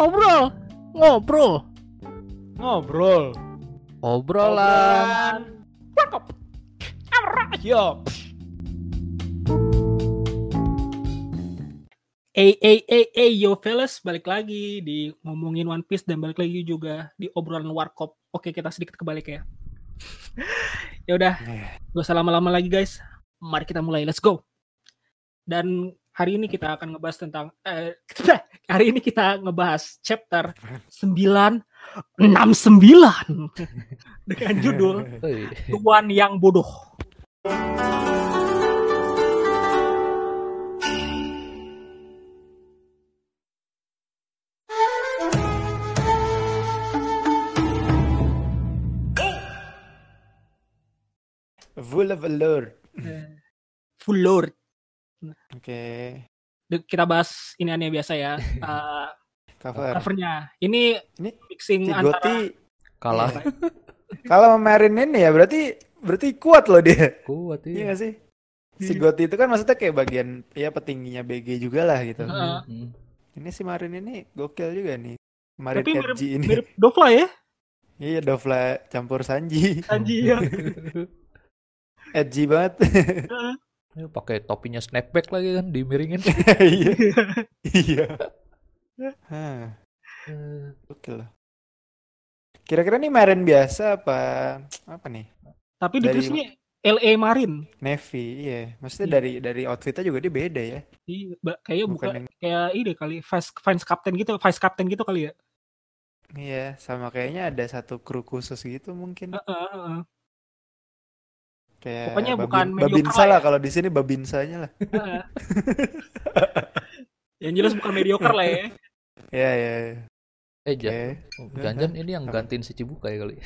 ngobrol, ngobrol, Ngobrol. obrolan. Cakep. Yo. Eh, eh, eh, eh, yo fellas, balik lagi di ngomongin One Piece dan balik lagi juga di obrolan warkop. Oke, kita sedikit kebalik ya. ya udah, gak usah lama-lama lagi guys. Mari kita mulai, let's go. Dan hari ini kita akan ngebahas tentang eh, hari ini kita ngebahas chapter 969 dengan judul Tuan yang bodoh. Full of allure. Full lord. Oke. Kita bahas ini aneh biasa ya. Eh, Cover. covernya. Ini Ini mixing antara Cigoti kalah kalau memarin ini ya berarti berarti kuat loh dia. kuat Iya iya. gak sih? Si Goti itu kan maksudnya kayak bagian ya petingginya BG juga lah gitu. Heeh. Hmm. Ini si Marin ini gokil juga nih. Marin Tapi mirip, Edgy ini. mirip Dovla ya, Iya Dovla campur Sanji. Sanji ya. Edgy banget. Ya, pakai topinya snapback lagi kan dimiringin. Iya. Iya. Hah, Eh, gokil loh. Kira-kira nih Marin biasa apa apa nih? Tapi di Dari- tulisnya LA Marine. Navy, iya. Maksudnya Iya. dari dari outfitnya juga dia beda ya. Iya, kayaknya Bukan bukan yang kayak ini kali vice vice captain gitu, vice captain gitu kali ya. iya, sama kayaknya ada satu kru khusus gitu mungkin. Heeh, heeh. Kayak Pokoknya Babin- bukan Babinsa lah ya. kalau di sini Babinsanya lah. Yang jelas bukan mediocre lah ya. Iya, iya. iya. eh Oke. ja, jangan ini yang gantiin si Cibukai kali.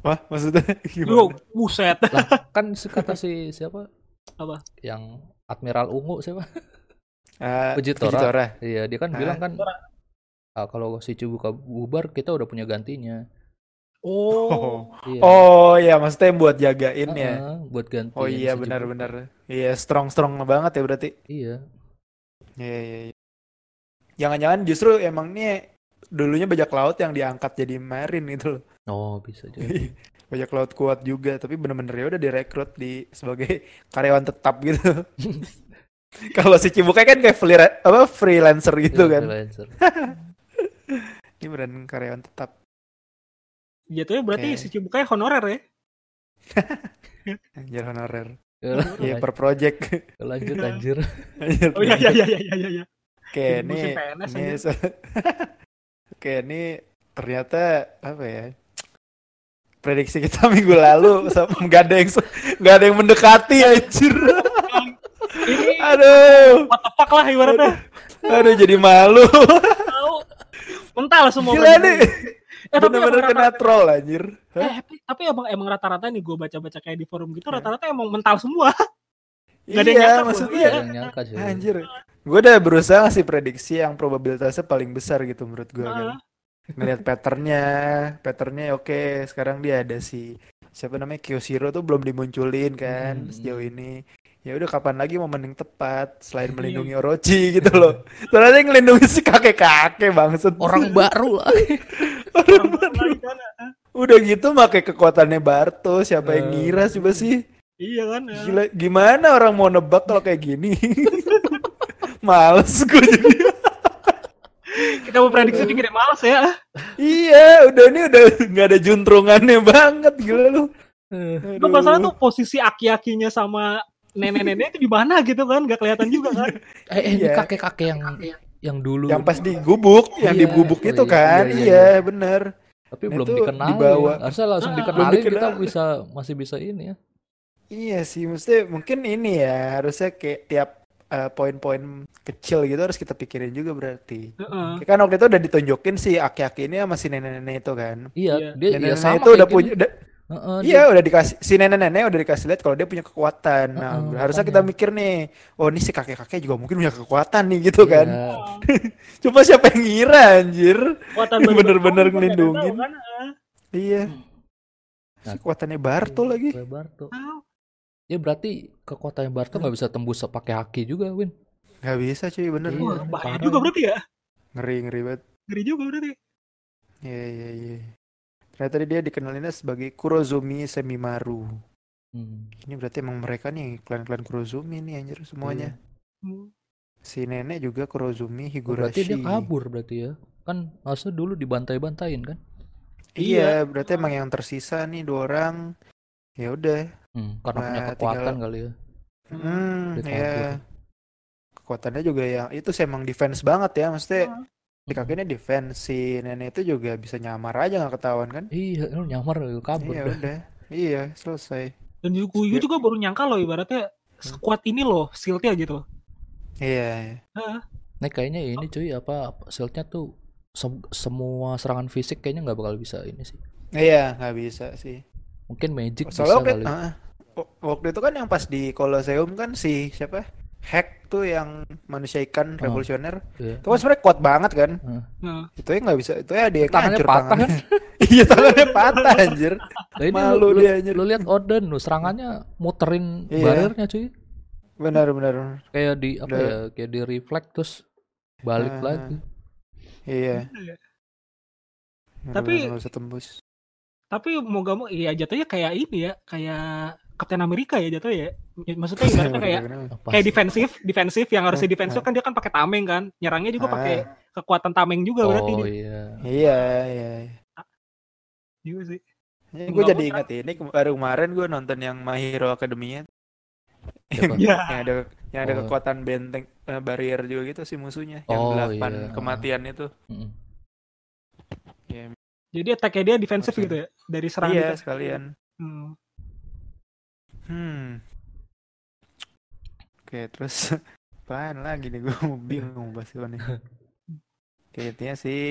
Wah, maksudnya Yo, gimana? buset. lah kan si- kata si siapa? Apa? Yang Admiral Ungu siapa? Ah, Fujitora. Fujitora. Iya, dia kan Ah. bilang kan ah, kalau si Cibuka bubar kita udah punya gantinya. Oh. Iya. Oh, iya, maksudnya buat jagain ya. Ah, buat ganti. Oh iya, benar-benar. Iya, strong-strong banget ya berarti. Iya. Iya, iya, iya. Jangan-jangan justru emang nih dulunya bajak laut yang diangkat jadi marine gitu loh. Oh, bisa jadi. Bajak laut kuat juga, tapi bener-bener ya udah direkrut di sebagai karyawan tetap gitu. Kalau si Cibukai kan kayak free- apa freelancer gitu Iya, kan. freelancer. Ini beneran karyawan tetap. Jatuhnya berarti Oke. si Cibukai honorer ya. Anjir honorer. Ya, Iya, per project. Lanjut anjir. Anjir, Oh iya iya iya iya iya iya. Oke, ini ini Oke, ini ternyata apa ya? Prediksi kita minggu lalu sama nggak ada yang nggak ada yang mendekati anjir. Ini Aduh, what the fuck lah ibaratnya. aduh jadi malu. Tahu. Mental semua. Gila nih. Eh tapi Bener-bener kena rata- troll anjir. Eh, tapi, tapi emang emang rata-rata nih gue baca-baca kayak di forum gitu Ya. rata-rata emang mental semua. Nggak ada yang Iya, nyangka, maksudnya Iya. yang nyangka sih. anjir. Gue udah berusaha ngasih prediksi yang probabilitasnya paling besar gitu menurut gue kan. Ah. ngelihat patternnya patternnya oke sekarang dia ada si siapa namanya Kyosiro tuh belum dimunculin kan Hmm. sejauh ini ya udah kapan lagi momen yang tepat selain Iya. melindungi Orochi gitu loh ternyata yang ngelindungi si kakek kakek bangset Orang baru lah. Orang Orang baru. udah gitu pakai kekuatannya Barto siapa yang Eh. ngira coba sih Iya kan. ah. gila gimana orang mau nebak kalau kayak gini males gue jadi Kita mau prediksi dikit males ya. iya udah ini udah nggak ada juntrungannya banget gila lu Gue masalah tuh posisi aki-akinya sama nenek-nenek itu di mana gitu kan, gak kelihatan juga kan. Eh, eh, ini Iya. kakek-kakek yang yang dulu yang pas di gubuk, yang Iya, di gubuk oh itu iya, kan, iya, iya, iya, bener. tapi Nah, belum itu dikenal. dibawa. Ya. Harusnya langsung Ah, dikenalin belum kita dikenal. bisa masih bisa ini ya. Iya sih, mesti mungkin ini ya harusnya kayak tiap eh, poin-poin kecil gitu harus kita pikirin juga berarti. Heeh. Kayak kan waktu itu udah ditunjukin si aki-aki ini sama si nenek-nenek itu kan. Iya, Iya. dia ya Nenek-nenek sama itu udah punya. Heeh, iya udah dikasih si nenek-nenek udah dikasih lihat kalau dia punya kekuatan. Nah, Heeh, harusnya makanya. kita mikir nih, oh ini si kakek-kakek juga mungkin punya kekuatan nih gitu dia- kan. Iya. Cuma siapa yang ngira anjir? Bener-bener ngelindungin. nggak kan, ah. Iya. Nah, Kekuatannya Barto lagi. Kayak Barto. Tahu. Ya berarti kekuatan Barto nggak bisa tembus pakai haki juga, Win. Gak bisa cuy, bener. Iya. Wah, bahaya juga berarti ya. Ngeri, ngeri banget. Ngeri juga berarti. Iya iya iya. Ternyata dia dikenalinnya sebagai Kurozumi Semimaru. Hmm. Ini berarti emang mereka nih klan-klan Kurozumi nih anjir semuanya. Hmm. Si nenek juga Kurozumi Oh, Higurashi. berarti dia kabur berarti ya. Kan masa dulu dibantai-bantain kan? Iya, berarti emang yang tersisa nih dua orang. Ya udah. Hmm, karena punya Nah, kekuatan tinggal- kali ya. Hmm, ya. Kekuatannya juga yang itu sih emang defense banget ya, maksudnya Ah. Si kakeknya defense, si nenek itu juga bisa nyamar aja nggak ketahuan kan? Iya, lu nyamar lu kabur. Iya dah. udah, iya selesai. Dan juga gue juga baru nyangka loh ibaratnya sekuat ini loh shieldnya gitu. Iya, iya. Nah, kayaknya ini cuy apa shieldnya tuh sem- semua serangan fisik kayaknya nggak bakal bisa ini sih. Iya, nggak bisa sih. Mungkin magic bisa Soalnya waktu, kali. waktu itu kan yang pas di Colosseum kan si siapa? Hack tuh yang manusia ikan Oh. revolusioner. Iya. Itu kan sebenarnya kuat banget kan? Nah, Itu ya nggak bisa, itu ya dia Tangannya hancur patah tangannya. iya tangannya patah anjir. Nah, ini Malu lu, dia, anjir. lu lihat Odin lu serangannya muterin Iya. barirnya cuy. Benar benar. Kayak di apa ya? Kayak di reflect terus balik Ah, lagi. Iya. Iya. Benar, Tapi- benar, nggak bisa tembus. tapi mau gak mau ya jatuhnya kayak ini ya, kayak Kapten Amerika ya jatuhnya ya. Ya, Maksudnya ibaratnya kayak kayak defensif, defensif yang harusnya Ah, defensif kan dia kan pakai tameng kan. Nyerangnya juga Ah. pakai kekuatan tameng juga berarti Oh iya. Iya, iya. Juga sih. Ya, gue jadi ingat ini baru kemarin gue nonton yang My Hero Academia Siapa? Ya. yang ada yang ada Oh. kekuatan benteng eh, barrier juga gitu sih musuhnya yang Oh, delapan iya. kematian itu. Mm-mm. Ya, Jadi attack dia defensif Oke. gitu ya dari serangan iya defense. sekalian. Hmm. Hmm. Oke, terus apaan lagi nih gue mau bingung mau bahas apa nih. Oke, intinya sih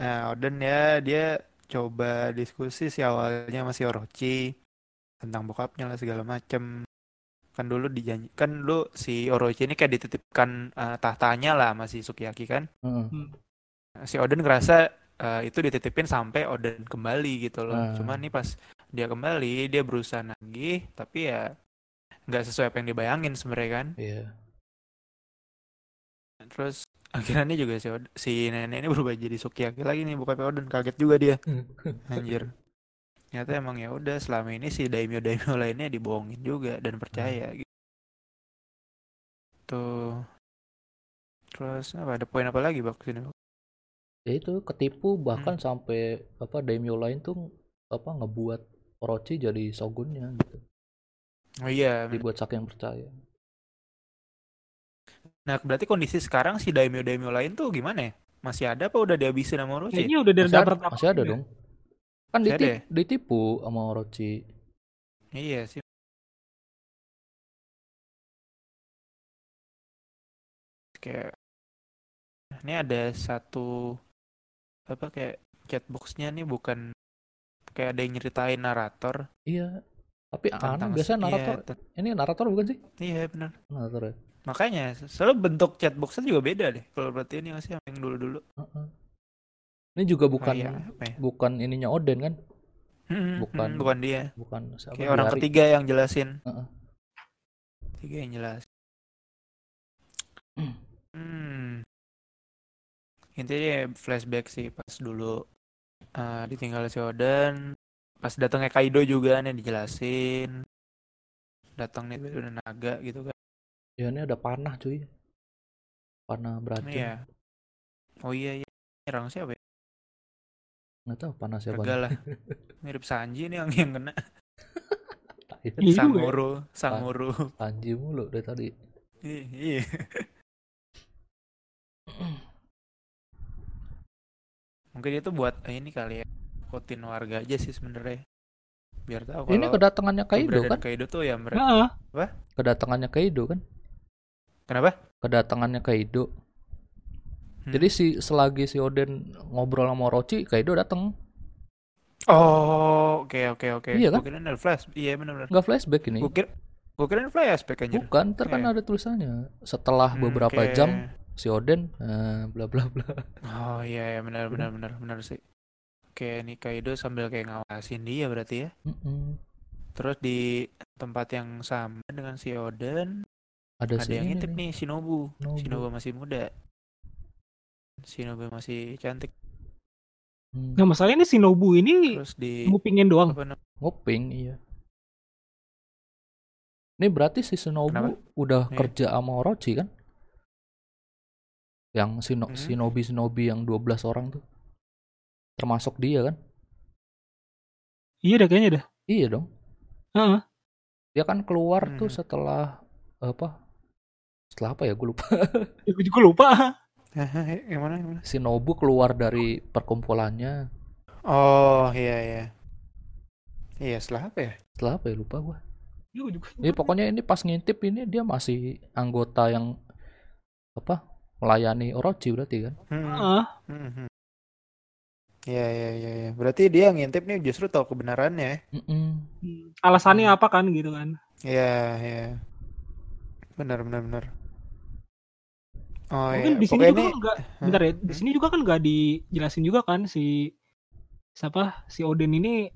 nah, Oden ya dia coba diskusi sih awalnya masih Orochi tentang bokapnya lah segala macem kan dulu dijanji kan dulu si Orochi ini kayak dititipkan eh, tahtanya lah masih Sukiyaki kan Mm-mm. si Oden ngerasa eh, itu dititipin sampai Oden kembali gitu loh. Ah. Cuman nih pas dia kembali dia berusaha nagih tapi ya nggak sesuai apa yang dibayangin sebenarnya kan. Iya. Terus akhirnya nih juga si, Od- si nenek ini berubah jadi Sukiyaki lagi nih bukan Oden kaget juga dia anjir. Ternyata emang ya udah selama ini si daimyo daimyo lainnya dibohongin juga dan percaya gitu. Tuh. Terus apa ada poin apa lagi bak sini? Bak? Ya itu ketipu bahkan Hmm. sampai apa daimyo lain tuh apa ngebuat Orochi jadi shogunnya gitu. Oh iya, Dibuat saking percaya. Nah, berarti kondisi sekarang si daimyo-daimyo lain tuh gimana ya? Masih ada apa udah dihabisin sama Orochi? Kayaknya udah dari Masih ada, masih ada dong. Kan Masih ada diti- ya? ditipu sama Orochi. Iya sih. Kayak ini ada satu apa kayak chatboxnya nih bukan kayak ada yang nyeritain narator Iya. Tapi aneh biasanya iya, narator. Ini narator bukan sih? Iya benar. Narator ya. Makanya selalu bentuk chatboxnya juga beda deh. Kalau berarti ini masih yang dulu-dulu. Heeh. Ini juga Oh, bukan iya, apa ya? bukan ininya Oden kan? Hmm, bukan. hmm, bukan dia. Bukan siapa? Kayak orang ketiga yang jelasin. Heeh. Tiga yang jelas. Hmm. Intinya ya flashback sih pas dulu eh, ditinggal si Oden. Pas datangnya Kaido juga nih dijelasin. Datang nih udah naga gitu kan. Ya ini ada panah cuy. Panah beracun. Iya. Oh iya iya. Nyerang siapa ya? Nggak tahu panah siapa. Lah. Mirip Sanji nih yang yang kena. Iya juga ya. Sanguru, Sanguru. Sanji mulu dari tadi. Iya. Mungkin itu buat eh, ini kali ya. Kutin warga aja sih sebenarnya. Biar tahu Ini kalau kedatangannya Kaido kan? Kaido tuh ya mereka. Heeh. Kedatangannya Kaido kan? Kenapa? Kedatangannya Kaido. Hmm. Jadi si selagi si Oden ngobrol sama Orochi, Kaido datang. Oh, oke oke oke. Iya kan? Kirain ada flash. Iya benar-benar. Nggak flashback ini. Gua kira gua kirain flashback anjir. Bukan, ntar kan Iya. ada tulisannya. Setelah Hmm, beberapa oke. jam si Oden eh, bla bla bla. Oh iya, iya benar benar benar benar sih. Oke, ini Kaido sambil kayak ngawasin dia berarti ya. Mm-mm. Terus di tempat yang sama dengan si Oden Ada, ada si yang ngintip nih. Shinobu. Shinobu. Shinobu masih muda. Shinobi masih cantik. Hmm. Nah masalahnya ini Shinobu ini Terus di ngupingin doang. Nguping iya. Ini berarti si Shinobu Kenapa? udah Iya. kerja sama Orochi kan? Yang Shino, Hmm. Shinobi-Shinobi yang 12 orang tuh. Termasuk dia kan? Iya dah kayaknya dah. Iya dong. Heeh. Dia kan keluar tuh Hmm. setelah apa? Setelah apa ya? Gue lupa. Ya, gue juga lupa. yang mana? Yang mana? Shinobu keluar dari perkumpulannya. Oh iya iya. Iya setelah apa ya? Setelah apa ya? Lupa gue. Ya, juga. Jadi pokoknya ini pas ngintip ini dia masih anggota yang apa? Melayani Orochi berarti kan? Hmm. Heeh. Hmm, hmm. Iya iya iya. iya. Berarti dia ngintip nih justru tahu kebenarannya. Mm-mm. Hmm. Alasannya Hmm. apa kan gitu kan? Iya iya. Benar benar benar. Oh Mungkin iya. di sini Pokoknya juga ini kan nggak, bentar ya, di sini juga kan nggak dijelasin juga kan si siapa si Odin ini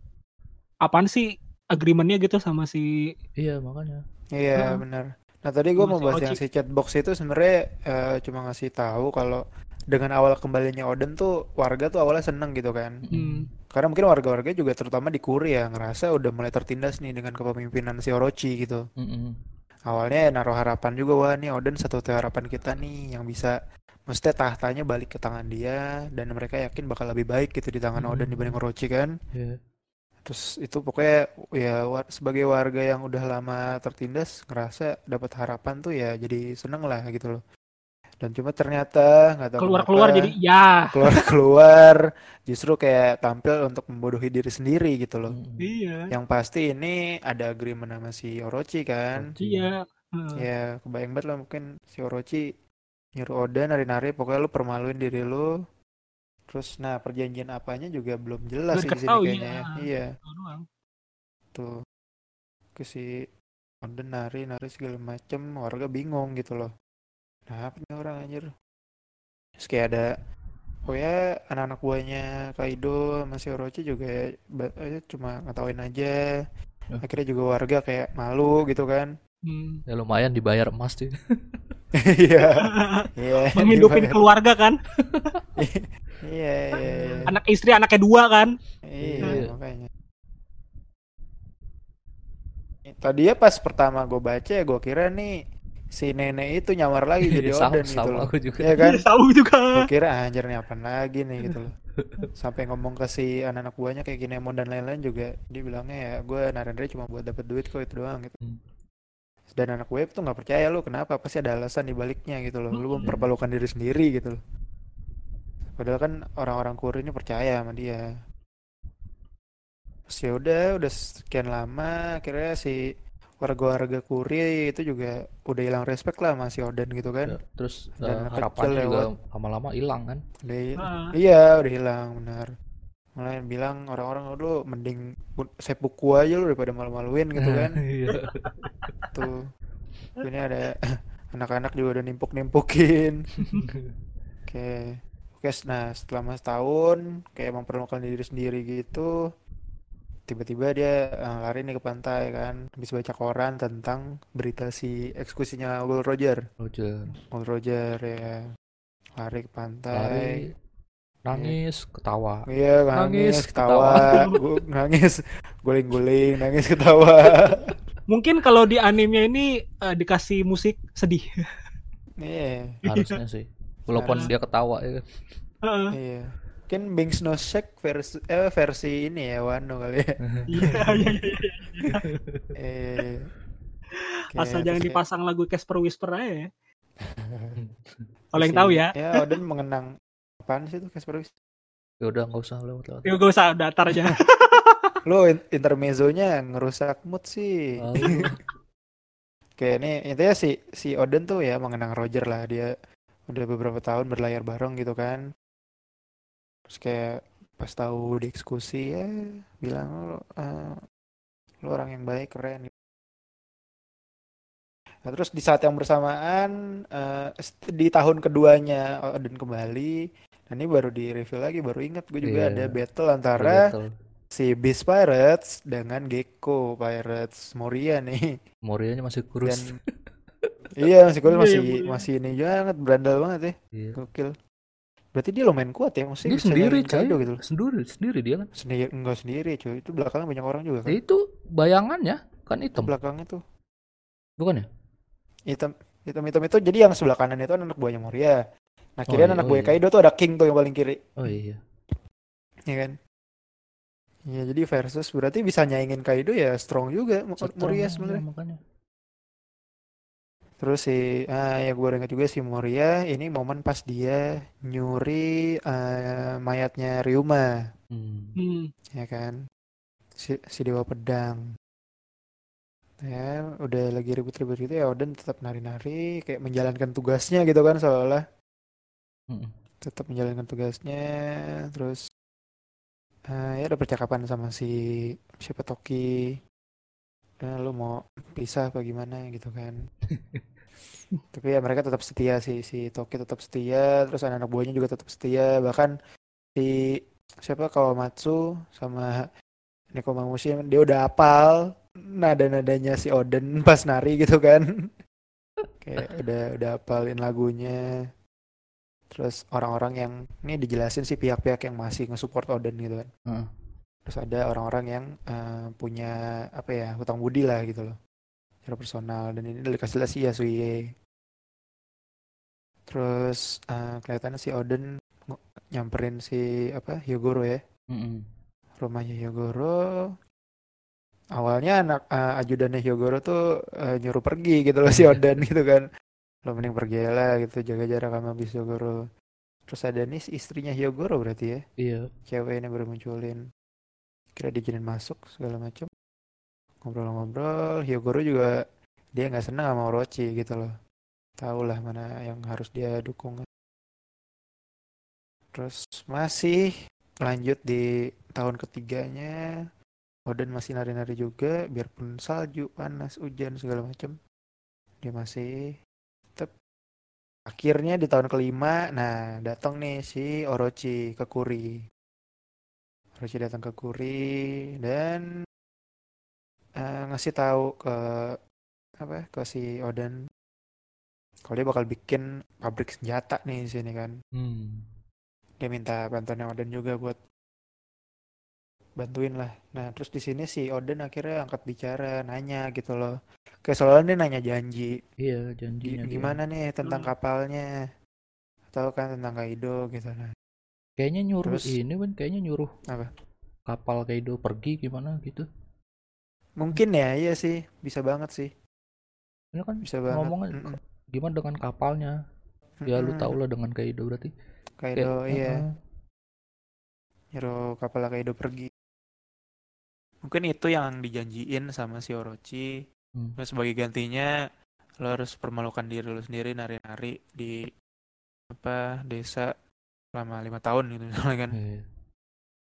apaan sih agreementnya gitu sama si Iya makanya. Iya Heeh. benar. Nah tadi gue mau bahas yang si chatbox itu sebenarnya eh, cuma ngasih tahu kalau dengan awal kembalinya Odin tuh warga tuh awalnya seneng gitu kan. hmm, Karena mungkin warga-warga juga terutama di Kuri ya ngerasa udah mulai tertindas nih dengan kepemimpinan si Orochi gitu. Mm-mm. Awalnya naruh harapan juga wah nih Odin satu harapan kita nih yang bisa mesti tahtanya balik ke tangan dia dan mereka yakin bakal lebih baik gitu di tangan Hmm. Odin dibanding Orochi kan. Iya. Terus itu pokoknya ya war- sebagai warga yang udah lama tertindas ngerasa dapat harapan tuh ya jadi seneng lah gitu loh. Dan cuma ternyata nggak tahu keluar kenapa, keluar jadi ya keluar keluar justru kayak tampil untuk membodohi diri sendiri gitu loh. Mm-mm. iya Yang pasti ini ada agreement sama si Orochi kan. Orochi. iya Heeh. Ya kebayang banget lah mungkin si Orochi nyuruh Oda nari-nari pokoknya lu permaluin diri lu. Terus nah perjanjian apanya juga belum jelas sih di sini kayaknya ya. ya. Iya. Tuh ke si Oden nari nari segala macem warga bingung gitu loh nah apa nih orang anjir terus kayak ada oh ya anak-anak buahnya Kaido sama si Orochi juga eh, cuma ngetawain aja Ya. akhirnya juga warga kayak malu gitu kan Hmm. Ya lumayan dibayar emas tuh. iya iya menghidupin keluarga kan iya iya iya anak istri anaknya dua kan Iya, Iya. makanya. Tadi ya pas pertama gue baca ya gue kira nih si nenek itu nyamar lagi jadi sama, Odin gitu loh. aku juga. Iya kan? Iya, tahu juga Gue kira anjir nih apaan lagi nih gitu loh. Sampai ngomong ke si anak-anak buahnya kayak Kinemon dan lain-lain juga dia bilangnya ya gue narendra cuma buat dapet duit kok itu doang gitu. Hmm. Dan anak gue tuh nggak percaya lu kenapa pasti ada alasan di baliknya gitu loh. Lu mempermalukan diri sendiri gitu loh. Padahal kan orang-orang Kuri ini percaya sama dia. Terus ya udah, udah sekian lama, akhirnya si warga-warga Kuri itu juga udah hilang respect lah sama si Oden gitu Ya, kan. terus Dan kecil harapannya juga lama-lama hilang kan. Udah, Ah. iya, udah hilang benar. Mulai bilang orang-orang lu mending bu- seppuku aja lu daripada malu-maluin gitu kan. Iya. Tuh. Ini ada anak-anak juga udah nimpuk-nimpukin. Oke. Oke, nah setelah mas tahun kayak memperkenalkan diri sendiri gitu, tiba-tiba dia eh, lari nih ke pantai kan, habis baca koran tentang berita si eksekusinya Will Roger. Roger. Will Roger ya, lari ke Lari, pantai. Nangis, ketawa. Iya, Nangis, nangis, ketawa, Gu- nangis, guling-guling, nangis, ketawa. mungkin kalau di animenya ini eh, dikasih musik sedih Iya, Harusnya sih. Walaupun Harus. dia ketawa ya. kan. Heeh. iya. Mungkin Bings No Shake versi eh versi ini ya Wano kali ya. iya iya iya. Eh, oke, asal jangan terus dipasang lagu Casper Whisper aja ya kalau yang tahu ya Ya, Odin mengenang apaan sih itu Casper Wis? Ya udah nggak usah lewat-lewat. ya gak usah datar aja Lo in- intermezzonya ngerusak mood sih. Oh, Kayak ini intinya si si Odin tuh ya mengenang Roger lah dia udah beberapa tahun berlayar bareng gitu kan. Terus kayak pas tahu dieksekusi ya bilang lo eh, lo orang yang baik keren. Nah, terus di saat yang bersamaan st- di tahun keduanya Odin kembali. Nah, ini baru di reveal lagi baru ingat gue juga Iya. ada battle antara Battle. si Beast Pirates dengan Gecko Pirates Moria nih. Morianya masih kurus. Dan iya masih kurus Iya, masih iya, Moria. masih ini banget berandal banget ya. Gokil. Berarti dia lumayan kuat ya, maksudnya Dia sendiri coy. Gitu. Sendiri, sendiri dia kan. Sendiri enggak sendiri cuy, itu belakangnya banyak orang juga kan. Itu bayangannya kan Itu hitam, belakangnya tuh bukan ya? hitam hitam hitam itu jadi yang sebelah kanan itu anak buahnya Moria. Nah Oh kirian iya, anak oh buah iya. Kaido tuh ada King tuh yang paling kiri, Oh iya. ya kan? Ya jadi versus berarti bisa nyaingin Kaido ya strong juga Strong Moria ya, sebenarnya. makanya. Terus si ah ya gue ingat juga si Moria ini momen pas dia nyuri eh, mayatnya Ryuma, Hmm. Ya kan? Si, si Dewa Pedang. Ya, udah lagi ribut-ribut gitu ya Oden tetap nari-nari kayak menjalankan tugasnya gitu kan seolah-olah Mm-mm. tetap menjalankan tugasnya terus eh, ya ada percakapan sama si siapa Toki. Eh, lu mau pisah apa gimana gitu kan. Tapi ya mereka tetap setia sih si Toki tetap setia terus anak-anak buahnya juga tetap setia. Bahkan si siapa Kawamatsu sama Nekomamushi dia udah hafal nada-nadanya si Oden pas nari gitu kan. Kayak udah udah hafalin lagunya terus orang-orang yang ini dijelasin sih pihak-pihak yang masih nge-support Oden gitu kan. Heeh. terus ada orang-orang yang eh, punya apa ya hutang budi lah gitu loh. Secara personal. Dan ini dikasih lihat si Yasuye. Terus eh, kelihatannya si Oden ng- nyamperin si apa Hyogoro ya. Mm-mm. rumahnya Hyogoro awalnya anak eh, ajudannya Hyogoro tuh eh, nyuruh pergi gitu loh si Oden gitu kan lo mending pergi lah gitu jaga jarak sama bis Hyogoro terus ada nih istrinya Hyogoro berarti ya? Iya. cewek ini baru munculin. Kira dijinin masuk segala macam ngobrol-ngobrol Hyogoro juga dia nggak senang sama Orochi gitu loh. Tahu lah mana yang harus dia dukung. Terus masih lanjut di tahun ketiganya. Oden masih nari-nari juga biarpun salju panas hujan segala macam dia masih akhirnya di tahun kelima nah datang nih si Orochi ke Kuri Orochi datang ke Kuri dan eh, ngasih tahu ke apa ke si Oden kalau dia bakal bikin pabrik senjata nih di sini kan Hmm. dia minta bantuan Oden juga buat bantuin lah nah terus di sini si Oden akhirnya angkat bicara nanya gitu loh kayak soalnya dia nanya janji Iya, Gi- janjinya dia. gimana nih tentang Hmm. kapalnya atau kan tentang Kaido gitu nah Kayaknya nyuruh Terus- ini kan kayaknya nyuruh Apa? kapal Kaido pergi gimana gitu. mungkin ya iya sih bisa banget sih Ini kan bisa banget ngomongnya Mm-mm. gimana dengan kapalnya? Ya lu Mm-mm. tau lah dengan Kaido berarti. Kaido Kayak, iya heeh. nyuruh kapal Kaido pergi mungkin itu yang dijanjiin sama si Orochi Hmm. Terus sebagai gantinya lo harus permalukan diri lo sendiri nari-nari di apa desa selama lima tahun gitu misalnya kan. Iya.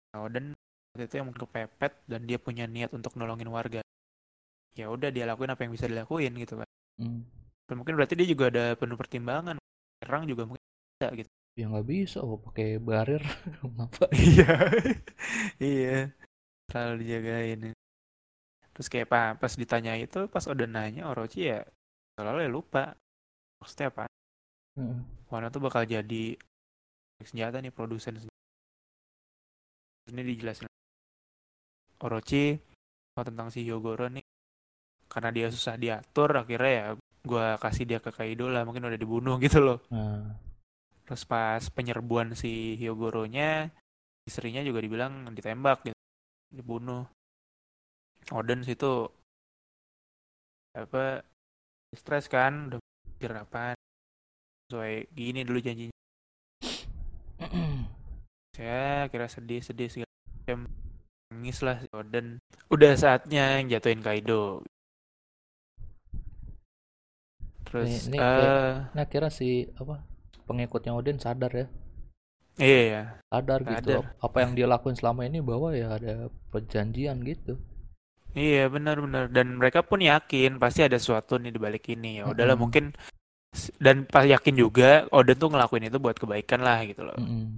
Nah, Oden waktu itu yang kepepet dan dia punya niat untuk nolongin warga. Ya udah dia lakuin apa yang bisa dilakuin gitu kan. Hmm. Dan mungkin berarti dia juga ada penuh pertimbangan. Serang juga mungkin bisa gitu. Ya nggak bisa, oh pakai barir ngapa? Iya. iya. Terlalu dijagain. Terus kayak apa pas ditanya itu pas Oden nanya Orochi ya selalu ya lupa. Maksudnya apa? Heeh. Wano tuh bakal jadi senjata nih produsen senjata. Ini dijelasin Orochi oh, tentang si Hyogoro nih karena dia susah diatur akhirnya ya gua kasih dia ke Kaido lah mungkin udah dibunuh gitu loh. Nah, Terus pas penyerbuan si Hyogoro-nya istrinya juga dibilang ditembak gitu. Dibunuh. Oden situ apa stres kan udah mikir apa sesuai gini dulu janjinya. Saya kira sedih sedih segala macam. Nangis lah si Oden udah saatnya yang jatuhin Kaido. Terus Ini- ini eh kayak- nah kira si apa pengikutnya Odin sadar ya, iya ya sadar gitu. Sadar. Apa yang dia lakuin selama ini bahwa ya ada perjanjian gitu. Iya benar-benar dan mereka pun yakin pasti ada sesuatu nih di balik ini ya udahlah Mm-mm. mungkin dan pas yakin juga Oden tuh ngelakuin itu buat kebaikan lah gitu loh. Mm-mm.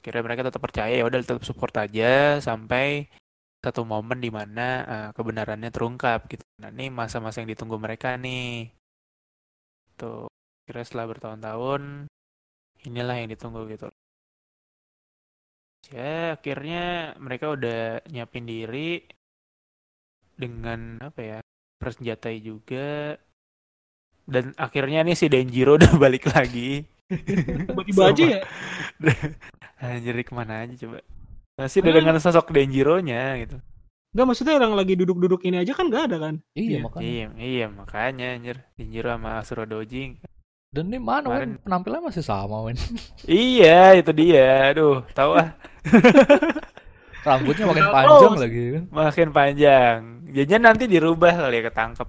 Kira mereka tetap percaya ya udah tetap support aja sampai satu momen di mana eh, kebenarannya terungkap gitu. Nah ini masa-masa yang ditunggu mereka nih. Tuh kira setelah bertahun-tahun inilah yang ditunggu gitu. Ya akhirnya mereka udah nyiapin diri dengan apa ya bersenjatai juga dan akhirnya nih si Denjiro udah balik lagi Tiba-tiba aja ya. anjir ke mana aja coba masih udah dengan sosok Denjiro-nya gitu Enggak maksudnya yang lagi duduk-duduk ini aja kan nggak ada kan? Iya, Iya. makanya. iya iya makanya anjir Denjiro sama Asuro Doji Dan ini mana Kemarin- Wen? Penampilannya masih sama Wen. iya itu dia aduh tahu ah Rambutnya makin panjang lagi kan. makin panjang jadinya nanti dirubah kali ya ketangkep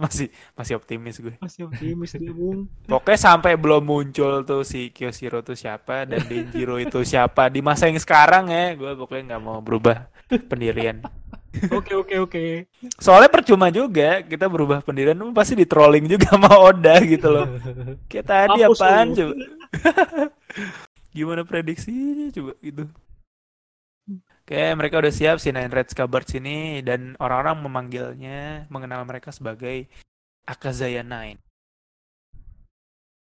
masih masih optimis gue Masih optimis dia bung. Pokoknya sampai belum muncul tuh si Kyoshiro tuh siapa dan Denjiro itu siapa di masa yang sekarang ya, gue pokoknya nggak mau berubah pendirian. Oke oke oke. Soalnya percuma juga kita berubah pendirian pasti di trolling juga sama Oda gitu loh. Kayak tadi Hapus apaan coba? Gimana prediksinya coba gitu. Kayak mereka udah siap si Nine Red Scabbard sini dan orang-orang memanggilnya, mengenal mereka sebagai Akazaya Nine.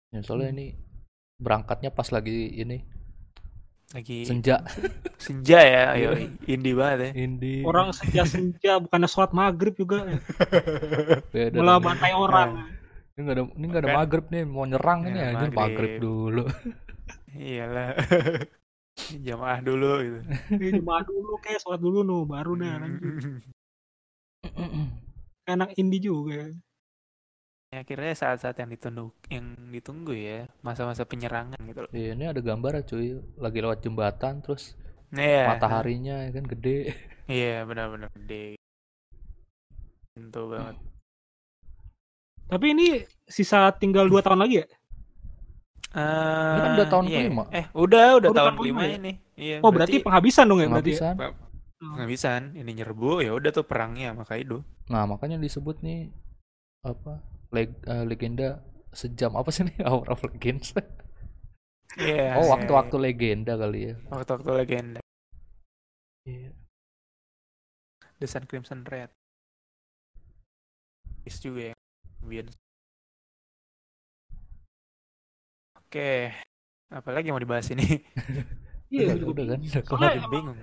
Ya, soalnya ini berangkatnya pas lagi ini Lagi senja senja ya, ayo indie banget ya. Indi. Orang senja senja bukannya sholat maghrib juga. ya. Beda Malah bantai orang. Ini nggak ada ini nggak ada maghrib nih mau nyerang ini Ya, anjir maghrib. maghrib dulu. Iyalah. Jamaah dulu gitu. Ini jemaah dulu kayak sholat dulu nu baru dah lanjut. Anak indie juga. Ya, akhirnya saat-saat yang ditunggu yang ditunggu ya, masa-masa penyerangan gitu loh. Iya, ini ada gambar ya cuy, lagi lewat jembatan terus Iya. mataharinya ya kan gede. Iya, benar-benar gede. Tentu banget. Tapi ini sisa tinggal 2 tahun lagi ya? Eh, kan udah tahun iya. kelima. Eh, udah, udah Oh, tahun kelima ya? ini. Iya, Oh berarti penghabisan dong ya berarti? ya? Penghabisan. penghabisan. Ini nyerbu ya udah tuh perangnya sama Kaido. Nah, makanya disebut nih apa? Leg, eh, legenda sejam apa sih nih Hour of Legends? Iya. oh, iya. waktu-waktu legenda kali ya. waktu-waktu legenda. Iya. The Sun Crimson Red. Is juga ya. Kemudian. Oke. Apalagi yang mau dibahas ini? Iya, udah, juga udah kan. Udah bingung.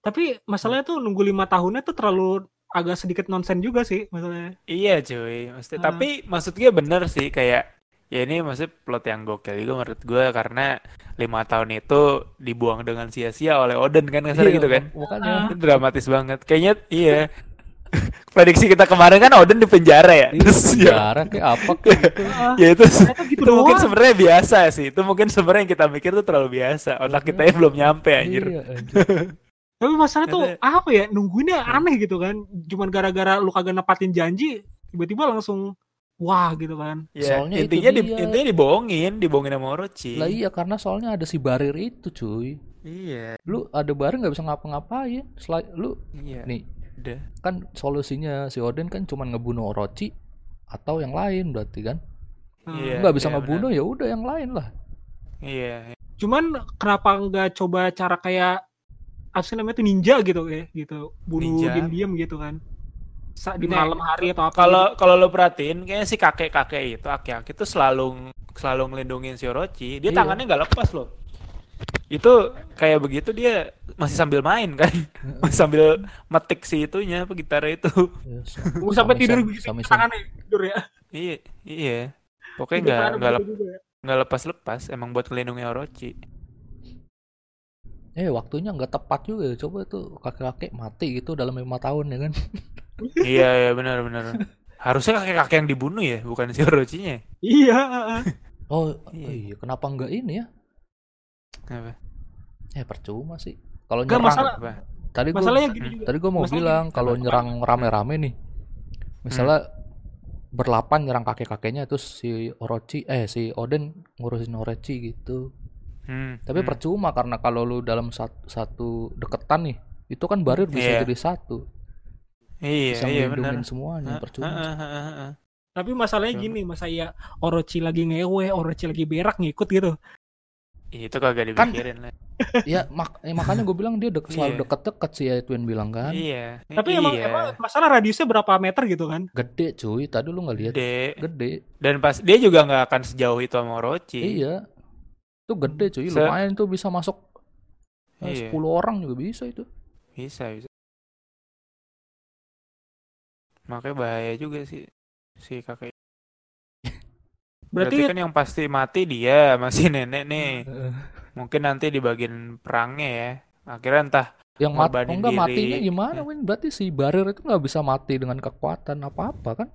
Tapi masalahnya tuh nunggu lima tahunnya tuh terlalu agak sedikit nonsen juga sih masalahnya. Iya cuy, maksudnya, Ah. tapi maksud gue bener sih kayak ya ini maksudnya plot yang gokil juga menurut gue karena lima tahun itu dibuang dengan sia-sia oleh Oden kan kasar Iya, gitu kan mak- Makanya Ah. Dramatis banget kayaknya iya prediksi kita kemarin kan Oden di penjara ya Iya, terus ya penjara kayak apa kayak gitu. Ah, ya itu ternyata gitu itu mungkin sebenarnya biasa sih itu mungkin sebenarnya yang kita mikir tuh terlalu biasa otak kita yang belum nyampe anjir Iya, anjir. Tapi masalahnya tuh apa ya nungguinnya aneh gitu kan. Cuman gara-gara lu kagak nepatin janji tiba-tiba langsung wah gitu kan. ya Soalnya itu intinya di, dia. intinya dibohongin dibohongin sama Orochi Lah iya karena soalnya ada si barir itu cuy. iya Lu ada barir nggak bisa ngapa-ngapain. Selain lu iya nih udah kan solusinya si Oden kan cuma ngebunuh Orochi atau yang lain berarti kan. Iya, nggak bisa iya, ngebunuh ya udah yang lain lah. iya Cuman kenapa nggak coba cara kayak apa sih namanya tuh ninja gitu ya gitu bunuh diam-diam gitu kan Sa- di Nah, malam hari atau apa Kalau kalau lo perhatiin kayaknya si kakek-kakek itu aki-aki itu selalu selalu ngelindungin si Orochi. Dia Iya. tangannya nggak lepas loh. Itu kayak begitu dia masih sambil main kan. masih sambil metik si itunya apa gitar itu. Ya, so- gitu. sampai sami- tidur sami- gitu sami- tangannya tidur ya iya, iya. Pokoknya nggak nggak begitu lep- ya. nggak lepas-lepas emang buat ngelindungi Orochi. Eh waktunya nggak tepat juga ya. Coba tuh kakek-kakek mati gitu dalam lima tahun ya kan. iya, iya benar benar. Harusnya kakek-kakek yang dibunuh ya, bukan si Orochinya. iya Oh Iya. iya kenapa nggak ini ya? Apa? Eh percuma sih. Kalau Nggak, nyerang masalah- Apa? tadi gua masalahnya gini juga tadi gua mau masalah bilang kalau nyerang rame-rame nih. Misalnya Hmm. berlapan nyerang kakek-kakeknya terus si Orochi eh si Oden ngurusin Orochi gitu. Hmm, Tapi hmm. percuma karena kalau lu dalam satu, satu deketan nih, itu kan barir bisa Iya. jadi satu. Iya, Bisa iya benar. melindungi semuanya, percuma. Heeh, heeh, heeh. tapi masalahnya gini masa ya Orochi lagi ngewe Orochi lagi berak ngikut gitu Itu kagak Kan- dipikirin lah. ya, mak eh, makanya gue bilang dia dek, selalu Iya. deket-deket sih ya Twin bilang kan. Iya. tapi emang, iya. emang masalah radiusnya berapa meter gitu kan Gede cuy, tadi lu nggak lihat? gede. Gede. Dan pas dia juga nggak akan sejauh itu sama Orochi. Iya. Itu gede cuy, Se- lumayan tuh bisa masuk Nah, Iya. 10 orang juga bisa itu. Bisa, bisa. Makanya bahaya juga sih si kakek. Berarti, Berarti kan yang pasti mati dia, masih nenek nih. Mungkin nanti di bagian perangnya ya. Akhirnya entah yang mat oh, enggak diri. matinya gimana Ya. Win? Berarti si Barir itu nggak bisa mati dengan kekuatan apa-apa kan?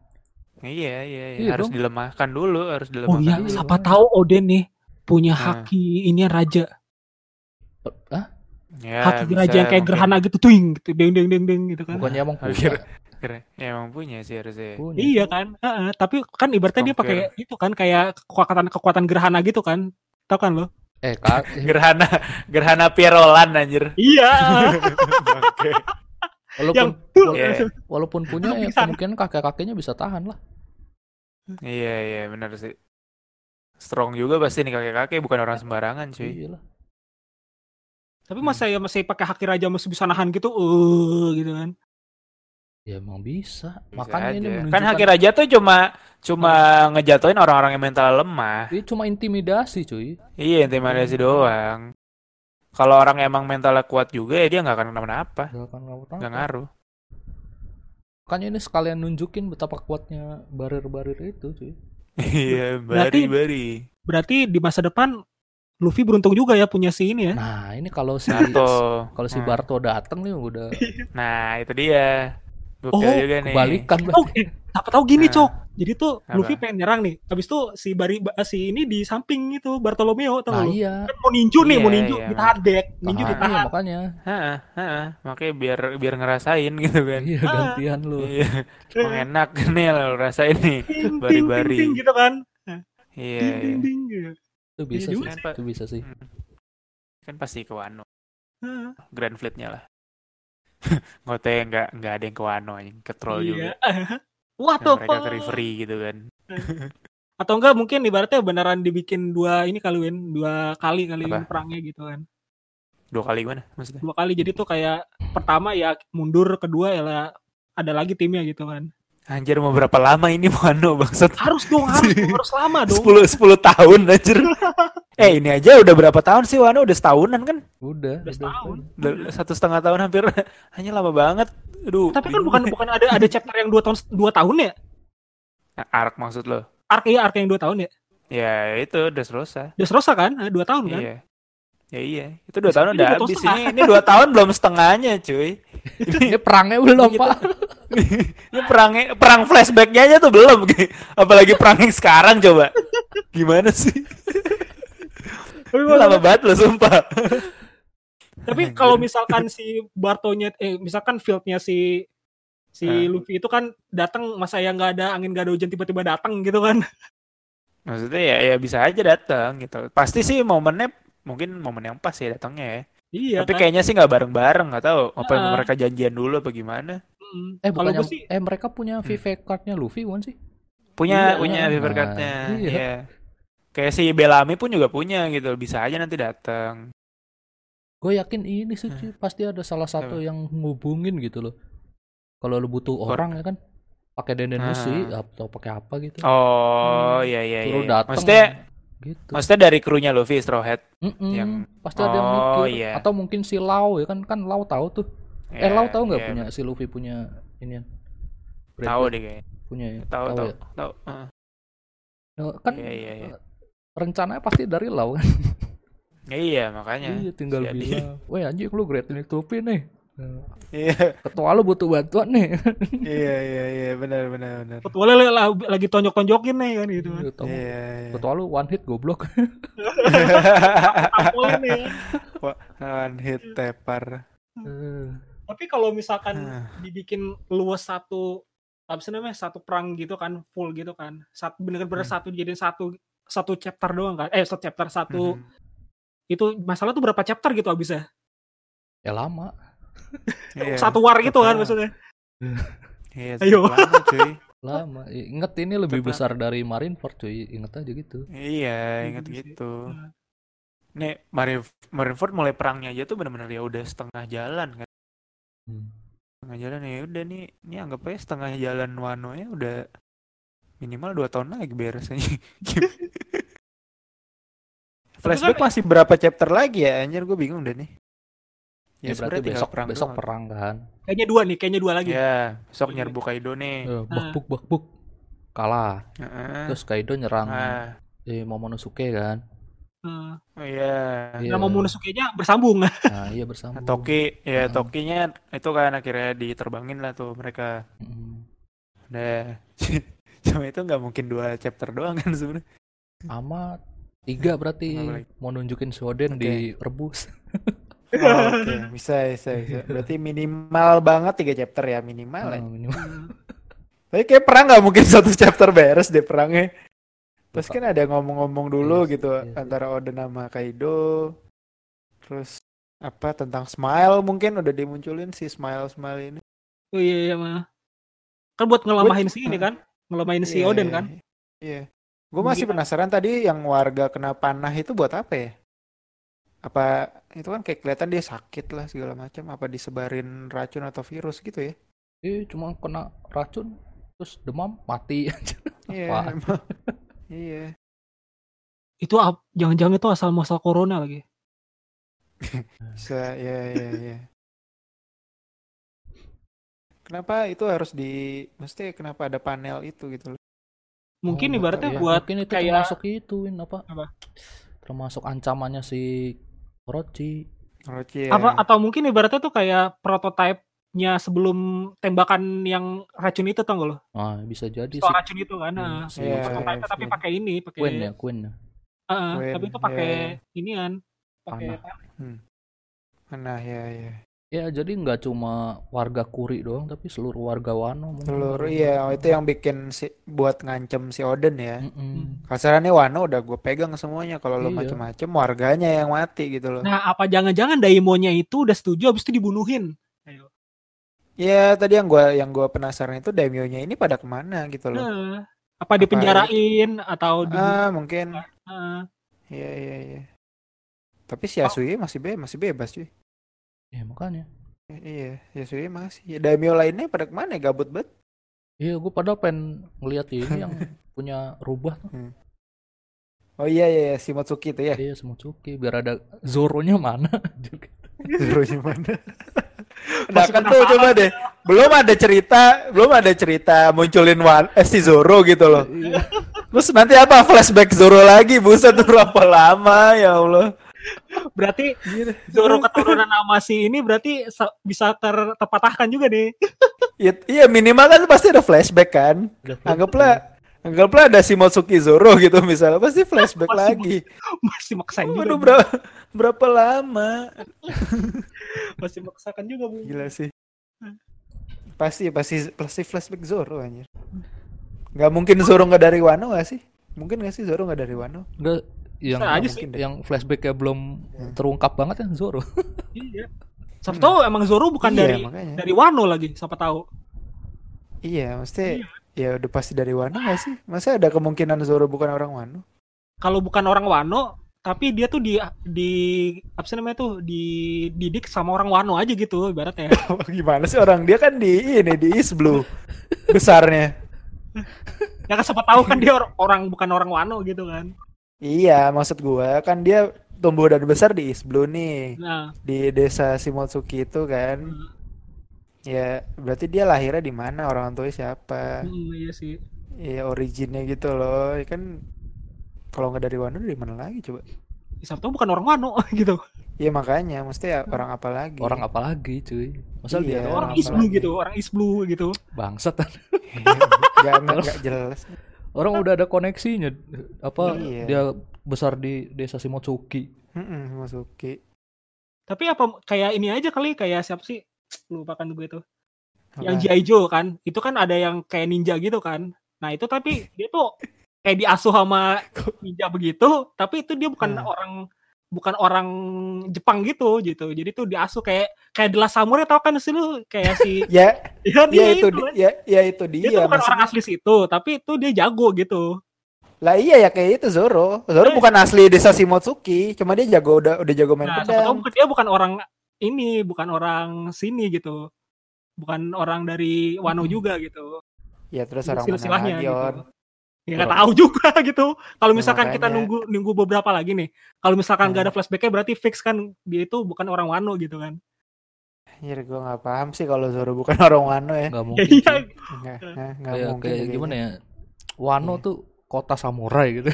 iya iya, iya. Iya harus dong. dilemahkan dulu, harus oh dilemahkan iya, dulu. iya. siapa tahu Oden nih punya Nah. haki ini raja. Hah? Ya, haki raja yang kayak mungkin. gerhana gitu tuing gitu deng deng deng deng gitu kan. Bukannya emang punya. Keren. Ya, emang punya sih harusnya. punya. Iya kan? Heeh, tapi kan ibaratnya dia pakai itu kan kayak kekuatan kekuatan gerhana gitu kan. Tahu kan lo? Eh, Kak, Gerhana Gerhana Pierolan anjir. Iya. Oke. walaupun yang wala- Iya. walaupun punya ya kemungkinan kakek-kakeknya bisa tahan lah. Iya iya benar sih. Strong juga pasti nih kakek-kakek bukan orang sembarangan cuy. Iya lah. tapi masa ya masih pakai haki raja masih bisa nahan gitu. Eh gitu kan. Ya emang bisa. Bisa Makanya ini aja. menunjukkan Kan Haki Raja tuh cuma cuma ngejatuhin orang-orang yang mental lemah. Ini cuma intimidasi, cuy. Iya intimidasi doang. Kalau orang emang mentalnya kuat juga ya dia nggak akan kenapa-napa. Gak akan ngapa-ngapa. Nggak ngaruh. Makanya ini sekalian nunjukin betapa kuatnya barir-barir itu, cuy. Iya bari-bari. Berarti di masa depan Luffy beruntung juga ya punya si ini ya. Nah, ini kalau si Nato. kalau si Hmm. Barto dateng nih udah Nah itu dia. Oh, juga nih. kebalikan. Oh, eh, apa tahu gini, Nah. Cok. Jadi tuh Apa? Luffy pengen nyerang nih. Habis itu si Bari ba- si ini di samping itu Bartolomeo tahu Nah, lu? iya. Kan mau ninju nih, Iya, mau ninju iya, ditahan dek, ninju Nah, ditahan. iya, makanya. Hah, hah. Makanya biar biar ngerasain gitu kan. Iya, gantian lu. Iya. Enak nih lo rasain nih. Ting, ting, Bari-bari. ting, ting, gitu kan. Iya. Ding, ding, iya. ding, gitu. Itu bisa Iya sih. Itu bisa sih. Kan pasti ke Wano. Grand Fleet-nya lah. Ngoteh nggak nggak ada yang ke Wano ke troll juga. Iya. What the Nah, mereka ke referee gitu kan. Atau enggak mungkin ibaratnya beneran dibikin dua ini kali Win, dua kali kali Apa? Perangnya gitu kan. Dua kali gimana maksudnya? Dua kali jadi tuh kayak pertama ya mundur, kedua ya ada lagi timnya gitu kan. Anjir mau berapa lama ini Wano bangsat? Harus dong, harus dong, harus lama dong. 10 10 tahun anjir. eh ini aja udah berapa tahun sih Wano udah setahunan kan? Udah, Udah setahun. Udah satu setengah tahun hampir. Hanya lama banget. Aduh. Tapi kan bukan bukan ada ada chapter yang dua tahun dua tahun ya? Nah, Ark maksud lo? Arc ya arc yang dua tahun ya? Ya itu udah selesai. Udah selesai kan? Eh, Dua tahun kan? Iya. Ya iya, itu dua tahun udah dua tahun habis ini. Ini dua tahun belum setengahnya, cuy. Ini perangnya belum, Gitu. Pak. ini perang perang flashbacknya aja tuh belum, apalagi perang yang sekarang coba. Gimana sih? Lama banget loh, sumpah. tapi kalau misalkan si Bartonya eh misalkan fieldnya si si Ah. Luffy itu kan datang masa yang nggak ada angin nggak ada hujan tiba-tiba datang gitu kan? Maksudnya ya ya bisa aja datang gitu. Pasti sih momennya mungkin momen yang pas ya datangnya ya. Iya Tapi kan? kayaknya sih nggak bareng-bareng, nggak tahu apa Ah. mereka janjian dulu apa gimana. Mm. Eh, kalau bukannya gue sih eh mereka punya VV card-nya Luffy bukan sih? Punya Iya. punya paper Nah, card-nya. iya. Iya. Kayak si Bellamy pun juga punya gitu. Bisa aja nanti datang. Gue yakin ini sih cuy, pasti ada salah satu Apa? yang ngubungin gitu loh. Kalau lu butuh Or- orang ya kan, pakai denden Ah. besi atau pakai apa gitu. Oh, iya iya Suruh iya. datang. Maksudnya gitu. maksudnya dari krunya Luffy Straw Hat. Mm-mm, yang- pasti ada yang Oh, mikir. iya. Atau mungkin si Lau ya kan kan Lau tahu tuh. eh Iya, Lau tahu nggak iya, punya si Luffy punya ini Tahu deh kayaknya. punya ya? Tahu tahu ya? tahu. Heeh. Nah, kan Iya iya iya. rencananya pasti dari Lau kan. Ya, iya makanya. iya tinggal Jadi- bilang, "Weh anjing lu Great Luffy nih." Iya Ketua lu butuh bantuan nih. iya iya iya benar benar benar. Ketua lu lah- lagi tonjok-tonjokin nih kan gitu kan. Ketua, Iya iya. ketua lu one hit goblok. One hit tepar. Eh, Tapi kalau misalkan dibikin luas satu apa sih namanya satu perang gitu kan full gitu kan satu bener-bener Hmm. satu dijadiin satu satu chapter doang kan eh satu chapter satu Mhm. itu masalah tuh berapa chapter gitu abisnya ya lama. Iya. satu war gitu kan maksudnya Iya, Ayo. lama, cuy. Lama. I- Ingat ini lebih Tetap. besar dari Marineford cuy. Ingat aja gitu. Iya, inget Gitu sih. gitu. Nih, Marine Marineford mulai perangnya aja tuh benar-benar ya udah setengah jalan kan. Hmm. Setengah jalan ya udah nih, ini anggap aja setengah jalan Wano ya udah minimal dua tahun lagi beresnya. Flashback masih berapa chapter lagi ya? Anjir gue bingung deh nih. Ya, berarti sebenarnya tinggal besok perang besok doang. perang kan. Kayaknya dua nih, kayaknya dua lagi. Ya, besok Iya. nyerbu Kaido nih. Eh, Ah. bakbuk bakbuk kalah. Heeh. Terus Kaido nyerang Ah, eh, Momonosuke kan. Heeh. oh iya. Iya. Nama Momonosuke-nya bersambung. Nah, iya bersama. Toki, ya Heeh. Tokinya itu kan akhirnya diterbangin lah tuh mereka. Mm. Udah. Cuma itu nggak mungkin dua chapter doang kan sebenarnya. Sama tiga berarti mau nunjukin Shoden Oke. direbus. Oh, Oke, bisa, bisa, bisa. Berarti minimal banget tiga chapter ya minimal. ya. Ah, minimal. Tapi kayak perang nggak mungkin satu chapter beres deh perangnya. Terus kan ada ngomong-ngomong dulu Iya, gitu iya sih. antara Oden sama Kaido. Terus apa tentang Smile mungkin udah dimunculin si Smile Smile ini. Oh iya, iya mah. Kan buat ngelamahin si ini kan? Ngelamahin si Iya, Oden iya, kan? Iya. Gue masih penasaran tadi yang warga kena panah itu buat apa ya? Apa itu kan kayak kelihatan dia sakit lah segala macam. Apa disebarin racun atau virus gitu ya? Eh, cuma kena racun terus demam mati aja. Iya. Iya. Itu jangan-jangan itu asal muasal corona lagi. Bisa, ya, ya, ya. Kenapa itu harus di, mesti kenapa ada panel itu gitu loh? Mungkin Oh, ibaratnya iya. buat mungkin itu kayak termasuk itu Win apa? Apa? Termasuk ancamannya si Orochi. Orochi ya. apa atau mungkin ibaratnya tuh kayak prototipe-nya sebelum tembakan yang racun itu tau gak lo? Ah, bisa jadi Soal racun itu kan. Hmm, Nah, Iya, prototipe tapi iya. pakai ini, pakai Queen ya, Queen. ya. Heeh, Queen, tapi itu pakai iya. inian, pakai Nah, ya, ya. Ya, jadi nggak cuma warga Kuri doang, tapi seluruh warga Wano mungkin. Seluruh, iya, oh, itu yang bikin si, buat ngancem si Oden ya. Mm-mm. Kasarannya Wano udah gue pegang semuanya. Kalau lo Iya. macem-macem warganya yang mati gitu loh. Nah, apa jangan-jangan Daimonya itu udah setuju habis itu dibunuhin? Ayo. Iya, tadi yang gua yang gua penasaran itu daimyo-nya ini pada ke mana gitu loh. Nah, apa dipenjarain atau di Ah, mungkin. Heeh. Iya, iya, iya. Tapi si Yasui masih be masih bebas cuy. Ya, makanya. Iya, Yasui masih. Ya, daimyo lainnya pada ke mana ya? Gabut banget. Iya, gue padahal pengen ngeliat ini yang punya rubah tuh. Oh iya, iya, iya, si Motsuki itu ya. Iya, Semutsuki. Biar ada Zoro-nya mana juga. Zoro-nya mana? Nah kan tuh coba deh. Belum ada cerita, belum ada cerita munculin Wan, eh, si Zoro gitu loh. Terus nanti apa flashback Zoro lagi? Buset tuh berapa lama ya Allah. Berarti Zoro keturunan sama si ini berarti sa- bisa ter- terpatahkan juga nih. Iya, iya minimal kan pasti ada flashback kan. Anggaplah anggaplah ada si Motsuki Zoro gitu misalnya pasti flashback Masih lagi. Masih maksain juga. Waduh Bu. berapa berapa lama? Masih maksakan juga, Bu. Gila sih. Pasti pasti pasti flashback Zoro anjir. Gak mungkin Zoro nggak dari Wano gak sih? Mungkin gak sih Zoro nggak dari Wano? Enggak, yang aja sih. yang flashbacknya belum terungkap banget kan Zoro. Iya. Siapa tahu emang Zoro bukan Iya, dari makanya. dari Wano lagi, siapa tahu. Iya, mesti ya udah pasti dari Wano gak sih? Masa ada kemungkinan Zoro bukan orang Wano? Kalau bukan orang Wano, tapi dia tuh di di apa sih namanya tuh dididik sama orang Wano aja gitu ibaratnya. Gimana sih orang dia kan di ini di East Blue besarnya. ya kan siapa tahu kan dia or- orang bukan orang Wano gitu kan. Iya, maksud gua kan dia tumbuh dan besar di East Blue nih, Nah, di desa Shimotsuki itu kan. Ya, berarti dia lahirnya di mana? Orang tuanya siapa? hmm, iya sih. Ya originnya gitu loh. Ya Kan kalau nggak dari Wano dari mana lagi coba? Ya, tahu bukan orang Wano gitu. Iya makanya, mesti ya orang apa lagi? Orang apa lagi, cuy? Masa Iya, dia Orang orang East Blue lagi? gitu, orang East Blue gitu. bangsat kan. Gak, nggak jelas. Orang udah ada koneksinya. Apa Iya. dia besar di desa Shimotsuki. Mm-mm, Shimotsuki. Tapi apa kayak ini aja kali kayak siapa sih? Lupakan gue itu. Yang? G.I. Joe kan, itu kan ada yang kayak ninja gitu kan. Nah itu tapi dia tuh kayak diasuh sama ninja begitu, tapi itu dia bukan Hmm. orang bukan orang Jepang gitu gitu. Jadi tuh diasuh kayak kayak The Samurai tau kan sih lu kayak si Ya, ya, ya dia itu, itu, ya, ya itu dia, tuh bukan maksudnya. orang asli situ, tapi itu dia jago gitu. Lah iya ya kayak itu Zoro. Zoro Eh. bukan asli desa Shimotsuki, cuma dia jago udah udah jago main Nah, pedang. bukan- dia bukan orang ini, bukan orang sini gitu. Bukan orang dari Wano Hmm. juga gitu. Ya terus orang mana lagi gitu. Ya nggak tahu juga gitu. Kalau Ya, misalkan kita makanya. nunggu nunggu beberapa lagi nih. Kalau misalkan nggak Hmm. ada flashbacknya berarti fix kan dia itu bukan orang Wano gitu kan. Anjir gue gak paham sih kalau Zoro bukan orang Wano ya. nggak Ya, mungkin iya. Nggak, nggak, nggak kayak mungkin kayak gimana ya Wano Iya. tuh kota samurai gitu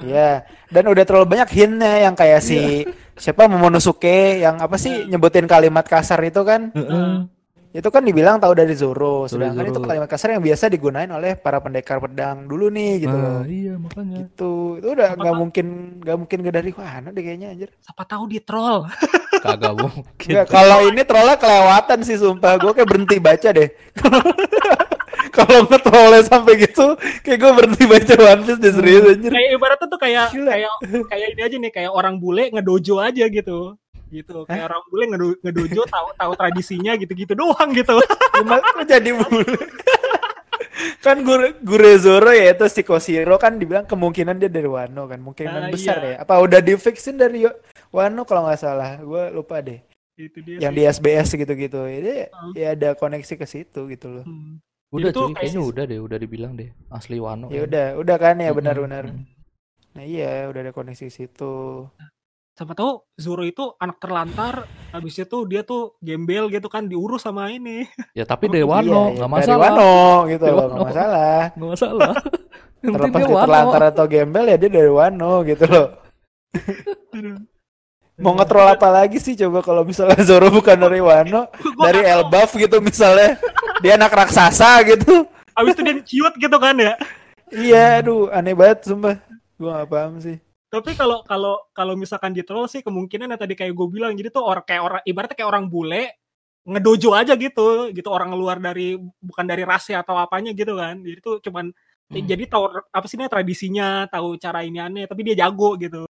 Iya, dan udah terlalu banyak hintnya yang kayak si siapa Momonosuke yang apa sih nyebutin kalimat kasar itu kan? Heeh. Itu kan dibilang tahu dari Zoro, sedangkan itu Zoro. kalimat kasar yang biasa digunain oleh para pendekar pedang dulu nih gitu loh. nah iya makanya Gitu. Itu udah nggak mungkin nggak mungkin gak dari Wano deh kayaknya anjir. Siapa tahu dia troll. kagak mungkin Nggak, kalau ini trollnya kelewatan sih sumpah. Gue kayak berhenti baca deh. kalau nge-trollnya sampai gitu, kayak gue berhenti baca One Piece deh serius anjir. kayak ibaratnya tuh kayak Gila. kayak kayak ini aja nih kayak orang bule ngedojo aja gitu. Gitu. Kayak orang bule ngedo, ngedojo tahu tahu tradisinya gitu-gitu doang gitu. Gimana kok jadi bule? kan gure, gure Zoro ya itu si Koshiro kan dibilang kemungkinan dia dari Wano kan mungkinan Ah, besar iya. ya apa udah di fixin dari Yo- Wano kalau nggak salah gue lupa deh Itu dia yang sih. di SBS gitu-gitu jadi Hmm. ya ada koneksi ke situ gitu loh Hmm. udah Itu cuy kayak kayaknya udah deh udah dibilang deh asli Wano ya kan. udah udah kan ya benar-benar mm. nah iya udah ada koneksi ke situ Siapa tahu Zoro itu anak terlantar, habis itu dia tuh gembel gitu kan diurus sama ini. ya tapi Oh, dari iya, Wano Iya, nggak dari masalah. Wano gitu Dari loh nggak masalah. Nggak masalah. Terlepas dia terlantar atau gembel ya dia dari Wano gitu loh. Mau ngetrol apa lagi sih coba kalau misalnya Zoro bukan dari Wano dari. Elbaf gitu misalnya. Dia anak raksasa gitu. Habis itu dia ciut gitu kan ya. iya aduh aneh banget sumpah. Gua gak paham sih Tapi kalau kalau kalau misalkan di troll sih kemungkinan yang tadi kayak gue bilang jadi tuh orang kayak orang ibaratnya kayak orang bule ngedojo aja gitu gitu orang luar dari bukan dari rase atau apanya gitu kan. Jadi tuh cuman Hmm. jadi tahu apa sih namanya, tradisinya tahu cara ini aneh tapi dia jago gitu.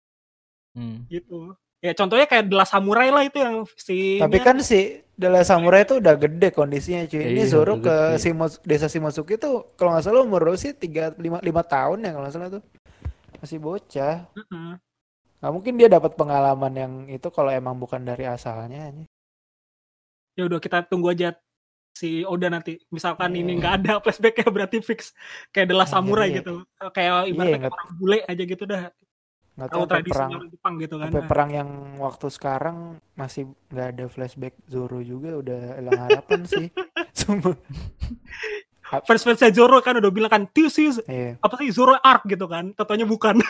Hmm. gitu. Ya contohnya kayak The Last Samurai lah itu yang si tapi kan si Dela Samurai itu udah gede kondisinya cuy. Ini Iya, Zoro udah ke. Shimos- desa Shimosuke tuh kalau nggak salah umur sih? Tiga lima lima tahun ya kalau nggak salah tuh masih bocah Heeh. nggak mungkin dia dapat pengalaman yang itu kalau emang bukan dari asalnya ya udah kita tunggu aja si Oda nanti misalkan Iya. ini nggak ada flashbacknya berarti fix kayak Last Iya, Samurai iya. gitu kayak ibaratnya nggak- kayak orang bule aja gitu dah nggak tahu tradisinya perang orang Jepang gitu kan sampai perang yang waktu sekarang masih nggak ada flashback Zoro juga udah hilang harapan sih Sumpah. Fans fansnya Zoro kan udah bilang kan this is Iya. apa sih Zoro arc gitu kan. Tentunya bukan.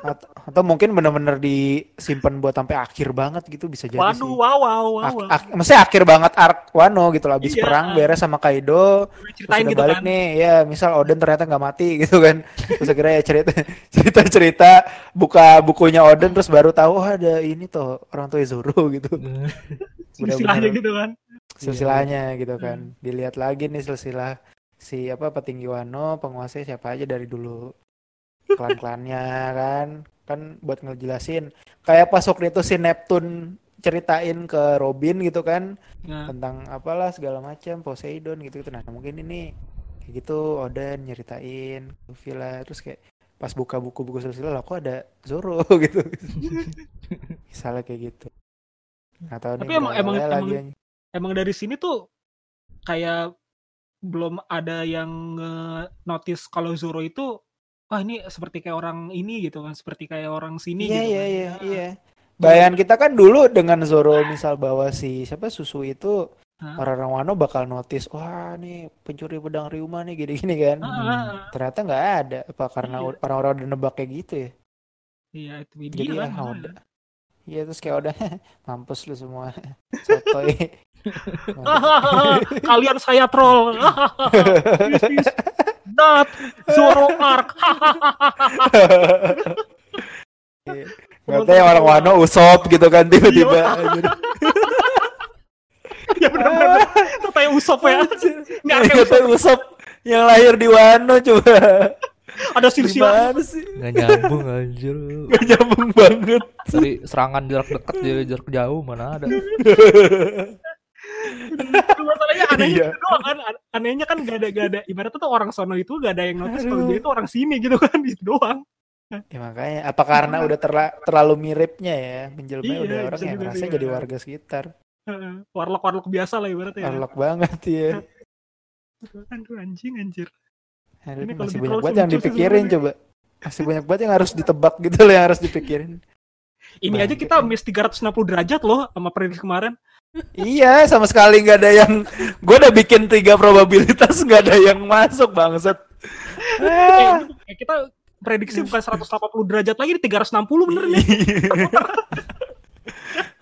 Atau, atau mungkin bener-bener disimpan buat sampai akhir banget gitu bisa jadi waduh sih. wow wow wow, Ak- ak- maksudnya akhir banget arc Wano gitu lah habis Iya. perang beres sama Kaido ceritain gitu balik kan. nih ya misal Oden ternyata nggak mati gitu kan. Terus akhirnya ya cerita cerita cerita buka bukunya Oden terus baru tahu oh ada ini tuh orang tua Zoro gitu. Silsilahnya gitu kan. Silsilahnya gitu Hmm. kan. Dilihat lagi nih silsilah si apa petinggi Wano penguasanya siapa aja dari dulu. Klan-klannya kan. Kan buat ngejelasin kayak pas waktu itu si Neptune ceritain ke Robin gitu kan Nah, tentang apalah segala macam Poseidon gitu gitu nah mungkin ini kayak gitu Oden nyeritain Luffy lah terus kayak pas buka buku-buku silsilah lah kok ada Zoro? Gitu. Misalnya kayak gitu. Nih Tapi emang- emang- lagi emang- emang dari sini tuh kayak belum ada yang notice kalau Zoro itu wah ini seperti kayak orang ini gitu kan seperti kayak orang sini Iya gitu iya kan. iya iya. Bayangan kita kan dulu dengan Zoro misal bawa si siapa susu itu orang-orang Wano bakal notice wah nih pencuri pedang Ryuma nih gini-gini kan. Ah. Ternyata nggak ada apa karena Iya. orang-orang udah nebak kayak gitu ya. iya itu Jadi dia ya kan. Iya terus kayak udah mampus lu semua. Sotoy. kalian saya troll This is not Zoro arc Katanya orang Wano usop gitu kan tiba-tiba. anjir. ya benar-benar kayak Usop ya Nggak kayak usop yang lahir di Wano coba. Ada silsilah Gimana sih? nggak nyambung anjir Gak nyambung banget. dari serangan jarak dekat jadi jarak jauh mana ada masalahnya anehnya Iya. gitu doang kan An- anehnya kan gak ada gak ada ibaratnya tuh orang sono itu gak ada yang notice kalau dia itu orang sini gitu kan itu doang Ya makanya apa karena udah terla- terlalu miripnya ya menjelma Iya, udah orang yang ngerasa sih, jadi ya. warga sekitar. warlock warlock biasa lah ibaratnya ya. Arlok banget ya. Aduh anjing anjir Aduh, Ini masih di banyak banget yang dipikirin coba. Masih banyak banget yang harus ditebak gitu loh yang harus dipikirin. Ini aja Bangke. kita miss 360 derajat loh sama prediksi kemarin. Iya, sama sekali nggak ada yang. Gue udah bikin tiga probabilitas nggak ada yang masuk bangsat. Eh, Ah. eh, kita prediksi bukan 180 derajat lagi, ini 360 bener nih.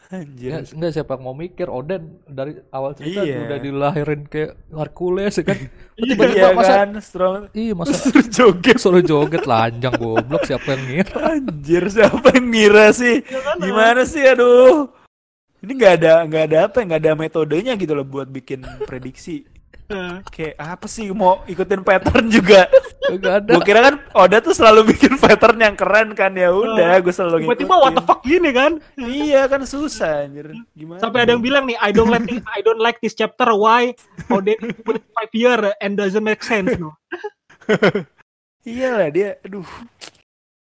Anjir. Ya, enggak siapa yang mau mikir Oden dari awal cerita Iya. udah dilahirin kayak Hercules ya kan. Iya masa kan, strong. iya masa Suruh joget. suruh joget lanjang goblok siapa yang ngira. Anjir, siapa yang ngira sih? kan? Gimana sih, aduh. Ini nggak ada nggak ada apa, nggak ada metodenya gitu loh buat bikin prediksi. Kayak apa sih mau ikutin pattern juga? Enggak ada. Gue kira kan Oda tuh selalu bikin pattern yang keren kan ya udah, gue selalu ngikutin. Tiba-tiba what the fuck gini kan? Iya kan susah anjir. Gimana? Sampai ada yang bilang nih, I don't like this, I don't like this chapter. Why? Odin put five year and doesn't make sense. No. Iya lah dia, aduh.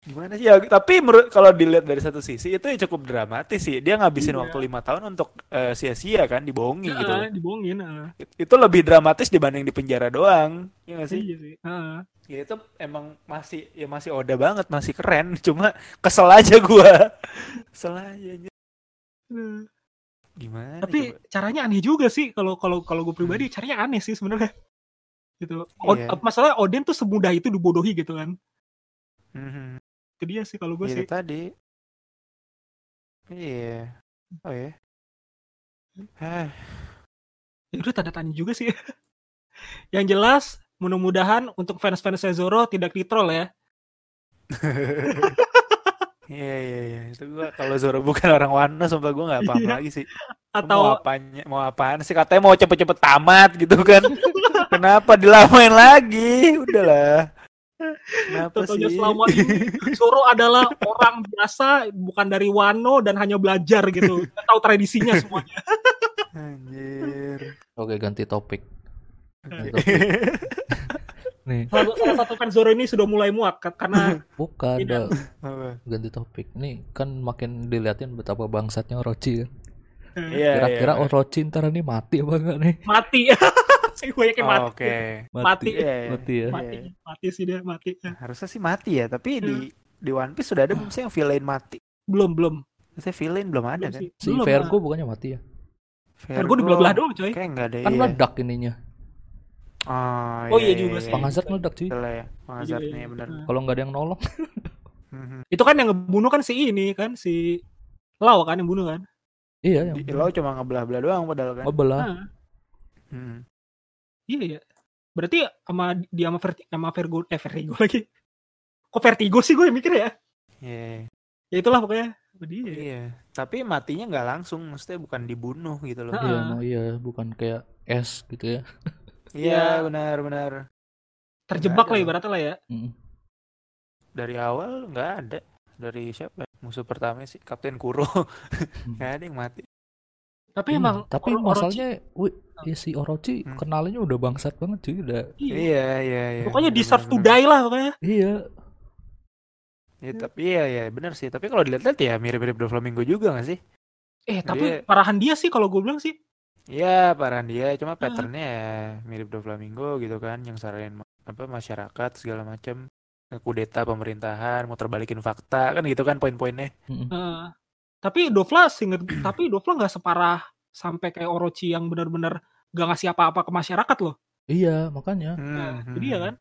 Gimana sih ya? Tapi menurut kalau dilihat dari satu sisi itu ya cukup dramatis sih. Dia ngabisin Iya. waktu lima tahun untuk eh, sia-sia kan, dibohongi gitu. Nah, dibohongin. ah. Itu lebih dramatis dibanding di penjara doang. Iya gak sih? Iya sih. Ah. Ya itu emang masih ya masih Oda banget, masih keren. Cuma kesel aja gua. Kesel aja. Hmm. Gimana Tapi coba? caranya aneh juga sih kalau kalau kalau gue pribadi caranya aneh sih sebenarnya. Gitu. Iya. Masalah Odin tuh semudah itu dibodohi gitu kan. Mhm. Itu dia sih kalau gue Itu sih. tadi. Iya. Oh ya. Hah. Ya udah tanda tanya juga sih. Yang jelas mudah-mudahan untuk fans-fans Zoro tidak ditroll ya. Iya iya iya. Itu gua kalau Zoro bukan orang Wano sumpah gua nggak paham Iya. lagi sih. mau Atau apanya mau apaan sih katanya mau cepet-cepet tamat gitu kan. Kenapa dilamain lagi? Udahlah. Kenapa Tentunya sih? selama ini Zoro adalah orang biasa bukan dari Wano dan hanya belajar gitu. Nggak tahu tradisinya semuanya. Anjir. Oke ganti topik. Ganti topik. Nih Salah, salah satu fans Zoro ini sudah mulai muak karena bukan ada ganti topik. Nih kan makin diliatin betapa bangsatnya Orochi kan. Iya, Kira-kira iya. Orochi ntar ini mati apa enggak nih? mati. gue yakin Oh, mati. Oke. Mati. Iya, iya. Mati ya. Mati. Mati sih dia mati. Harusnya sih mati ya, tapi di di One Piece sudah ada belum sih yang villain mati? Belum belum. Maksudnya villain belum ada Belum kan? sih. Si Belum, Vergo bukannya mati ya? Vergo di belah-belah doang coy. Kayak nggak ada Kan iya. meledak ininya. Oh, Oh, iya juga sih. Panghazard meledak cuy. Betul ya. Panghazard Iya, iya. benar. Nah. Kalau nggak ada yang nolong. Mhm. Itu kan yang ngebunuh kan si ini kan si Lau kan yang bunuh kan. Iya yang Di lo cuma ngebelah-belah doang padahal kan. ngebelah. Nah, Mhm. Iya ya. Berarti sama dia sama, Verti, sama Vergo eh Vertigo lagi. Kok Vertigo sih gue mikir ya? Iya. Ya itulah pokoknya. Dia. Iya. Tapi matinya nggak langsung, maksudnya bukan dibunuh gitu loh. Iya, no, iya, bukan kayak es gitu ya. Iya, Iya. benar-benar. Terjebak Nggak lah ibaratnya lah ya. Mm. Dari awal nggak ada. Dari siapa? Musuh pertama sih Kapten Kuro. Nggak ada yang mati. Tapi Hmm, emang tapi Oro- masalahnya wi, ya si Orochi Hmm. kenalnya udah bangsat banget cuy, udah. iya. Iya, iya, iya. Pokoknya benar, deserve to benar, benar. die lah pokoknya. Iya, Ya, tapi iya, iya, benar sih. Tapi kalau dilihat-lihat ya mirip-mirip Doflamingo juga nggak sih? Eh tapi Dia- parahan dia sih kalau gue bilang sih. Iya, parahan dia. Cuma patternnya ya mirip Doflamingo gitu kan, yang saranin apa masyarakat segala macam, kudeta pemerintahan, muter balikin fakta kan gitu kan poin-poinnya. Mm-mm. Tapi Dofla singet, tapi Dofla nggak separah sampai kayak Orochi yang benar-benar gak ngasih apa-apa ke masyarakat loh. iya makanya. Nah, Hmm, itu dia hmm. kan.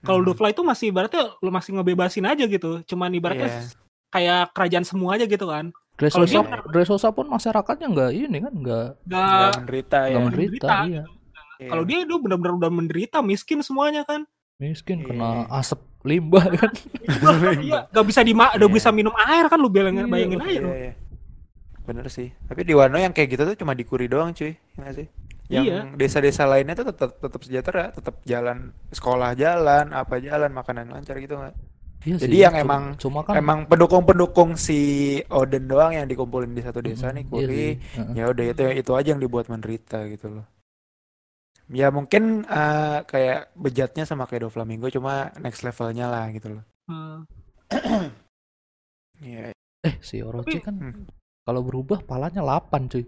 Kalau Hmm. Dofla itu masih ibaratnya lo masih ngebebasin aja gitu. Cuman ibaratnya Iya. kayak kerajaan semua aja gitu kan. Dressrosa, dia Dressrosa pun masyarakatnya nggak ini kan, nggak Nggak Gak, menderita ya. nggak menderita, menderita. iya. Iya. kalau dia itu benar-benar udah menderita, miskin semuanya kan. Miskin Iya. kena asap limbah kan. Iya, gak bisa di udah Iya. bisa minum air kan lu bayangin, Iya, bayangin aja Iya, lu. iya. Bener sih. Tapi di Wano yang kayak gitu tuh cuma di Kuri doang cuy. Ya nggak sih? Yang Iya. desa-desa lainnya tuh tetap tetap sejahtera, tetap jalan sekolah jalan, apa jalan, makanan lancar gitu nggak? Iya Jadi sih, yang cuma- emang- cuma kan Emang pendukung-pendukung si Odin doang yang dikumpulin di satu desa nih Mm, iya Kuri. heeh. Ya udah itu itu aja yang dibuat menderita gitu loh. Ya mungkin eh, kayak bejatnya sama kayak Doflamingo cuma next levelnya lah gitu loh. Hmm. Iya. Eh si Orochi Tapi- kan Hmm. kalau berubah palanya 8 cuy.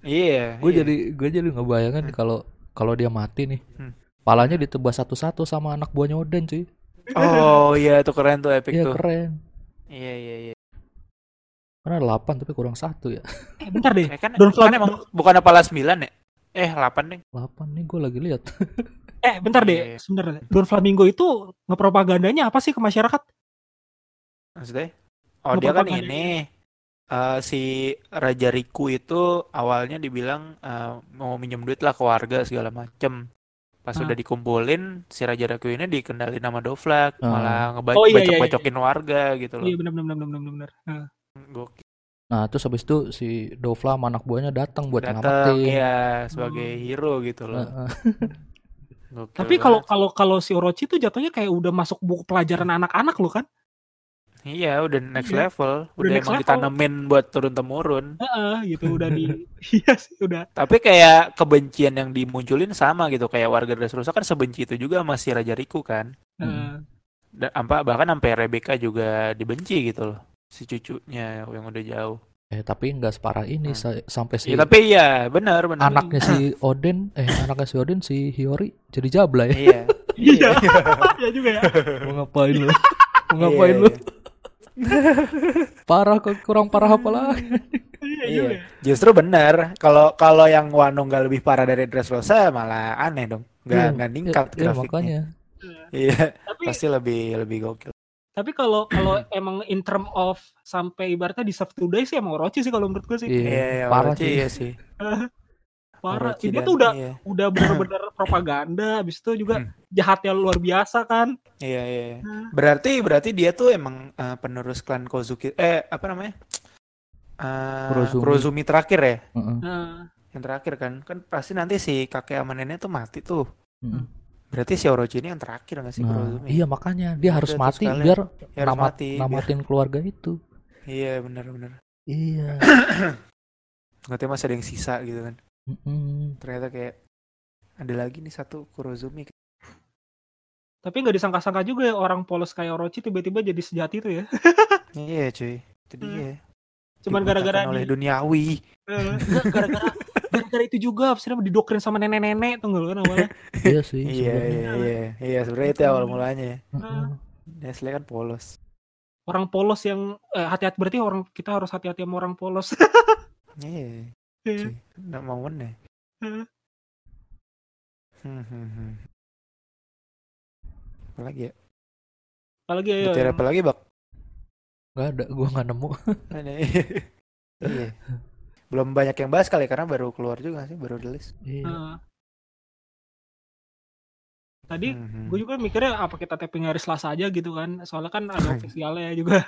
Iya. Gue iya. jadi gue jadi ngebayangin Hmm. kalau kalau dia mati nih. Hmm. Palanya ditebas satu-satu sama anak buahnya Oden cuy. Oh iya itu keren tuh epic Iya tuh. keren. Iya iya iya. Kan ada 8 tapi kurang satu ya. Eh bentar deh. Eh, kan, Don kan Flamingo- emang bukan apalah 9 ya? Eh 8 nih. 8 nih gue lagi lihat. Eh bentar deh. iya. Sebentar. Don Flamingo itu ngepropagandanya apa sih ke masyarakat? Maksudnya? Oh dia kan ini eh, si Raja Riku itu awalnya dibilang eh, mau minjem duit lah ke warga segala macem. Pas Ah. udah dikumpulin si Raja Riku ini dikendali nama Dovlak Ah. malah Oh, iya, iya, iya. ngebacok-bacokin warga gitu loh. Iya benar benar benar benar benar. Gokil. Nah, terus habis itu si Dovla sama anak buahnya datang buat Datang nyelamatin. ya sebagai Hmm. hero gitu loh. Heeh. Gokil Tapi kalau kalau kalau si Orochi itu jatuhnya kayak udah masuk buku pelajaran anak-anak loh kan? Iya, udah next Iya, level, udah udah next emang level. ditanemin buat turun temurun. Heeh, gitu udah di Iya sih udah. Tapi kayak kebencian yang dimunculin sama gitu, kayak warga Dressrosa kan sebenci itu juga sama si Raja Riku kan. Heeh. Da- apa bahkan sampai Rebecca juga dibenci gitu loh, si cucunya yang udah jauh. Eh, tapi nggak separah ini Hmm. sa- sampai si Ya, tapi iya, benar benar. anaknya si Odin, eh anaknya si Odin si Hiyori jadi jabla ya. Iya. Iya. Iya juga ya. Mau ngapain lu? Mau ngapain Iya, lu? iya. Parah kok kurang parah apa lagi? Iya Iya. juga. Justru benar. Kalau kalau yang Wano nggak lebih parah dari Dressrosa malah aneh dong. Nggak Iya, nggak ningkat Iya, grafiknya. makanya. Iya, Tapi pasti lebih lebih gokil. Tapi kalau kalau emang in term of sampai ibaratnya di Save Today sih emang Orochi sih kalau menurut gue sih. Iya, Iya, iya, parah Orochi sih. iya sih. Parah. Orochi Dia tuh udah iya. udah bener-bener propaganda, habis itu juga Hmm. jahatnya luar biasa kan. Iya, iya, iya. Nah. Berarti berarti dia tuh emang eh, penerus klan Kozuki eh apa namanya? Eh, Kurozumi. Kurozumi terakhir ya? Heeh. Nah, Yang terakhir kan. Kan pasti nanti si kakek sama nenek tuh mati tuh. Heeh. Berarti si Orochi ini yang terakhir nggak sih Nah, Kurozumi? iya makanya dia harus Udah, mati kalian- biar Ya, harus namat, mati. biar- namatin keluarga itu. Iya, benar-benar. Iya. Nggak tahu masih ada yang sisa gitu kan. Mm-mm. Ternyata kayak ada lagi nih satu Kurozumi. tapi nggak disangka-sangka juga ya orang polos kayak Orochi tiba-tiba jadi sejati itu ya. Iya, cuy. Itu Hmm. dia. Cuman gara-gara oleh di- duniawi. Eh, gara-gara gara-gara itu juga apa sih namanya, didoktrin sama nenek-nenek tuh nggak lu kan awalnya. Iya sih. Iya, iya, iya. Iya, sebenarnya itu awal mulanya. ya. Heeh. Nestle kan polos. Orang polos yang eh, hati-hati berarti orang kita harus hati-hati sama orang polos. Iya, Iya. Nggak mau ya. Heeh. Hmm, hmm, hmm. Apa lagi ya? Apalagi ya Butiara apa lagi, Bak? Nggak ada, gua nggak nemu. Ini. Iya. Belum banyak yang bahas kali karena baru keluar juga sih, baru rilis. Iya. Heeh. Tadi Hmm, hmm. gue juga mikirnya apa kita tapping hari Selasa aja gitu kan. Soalnya kan ada officialnya juga.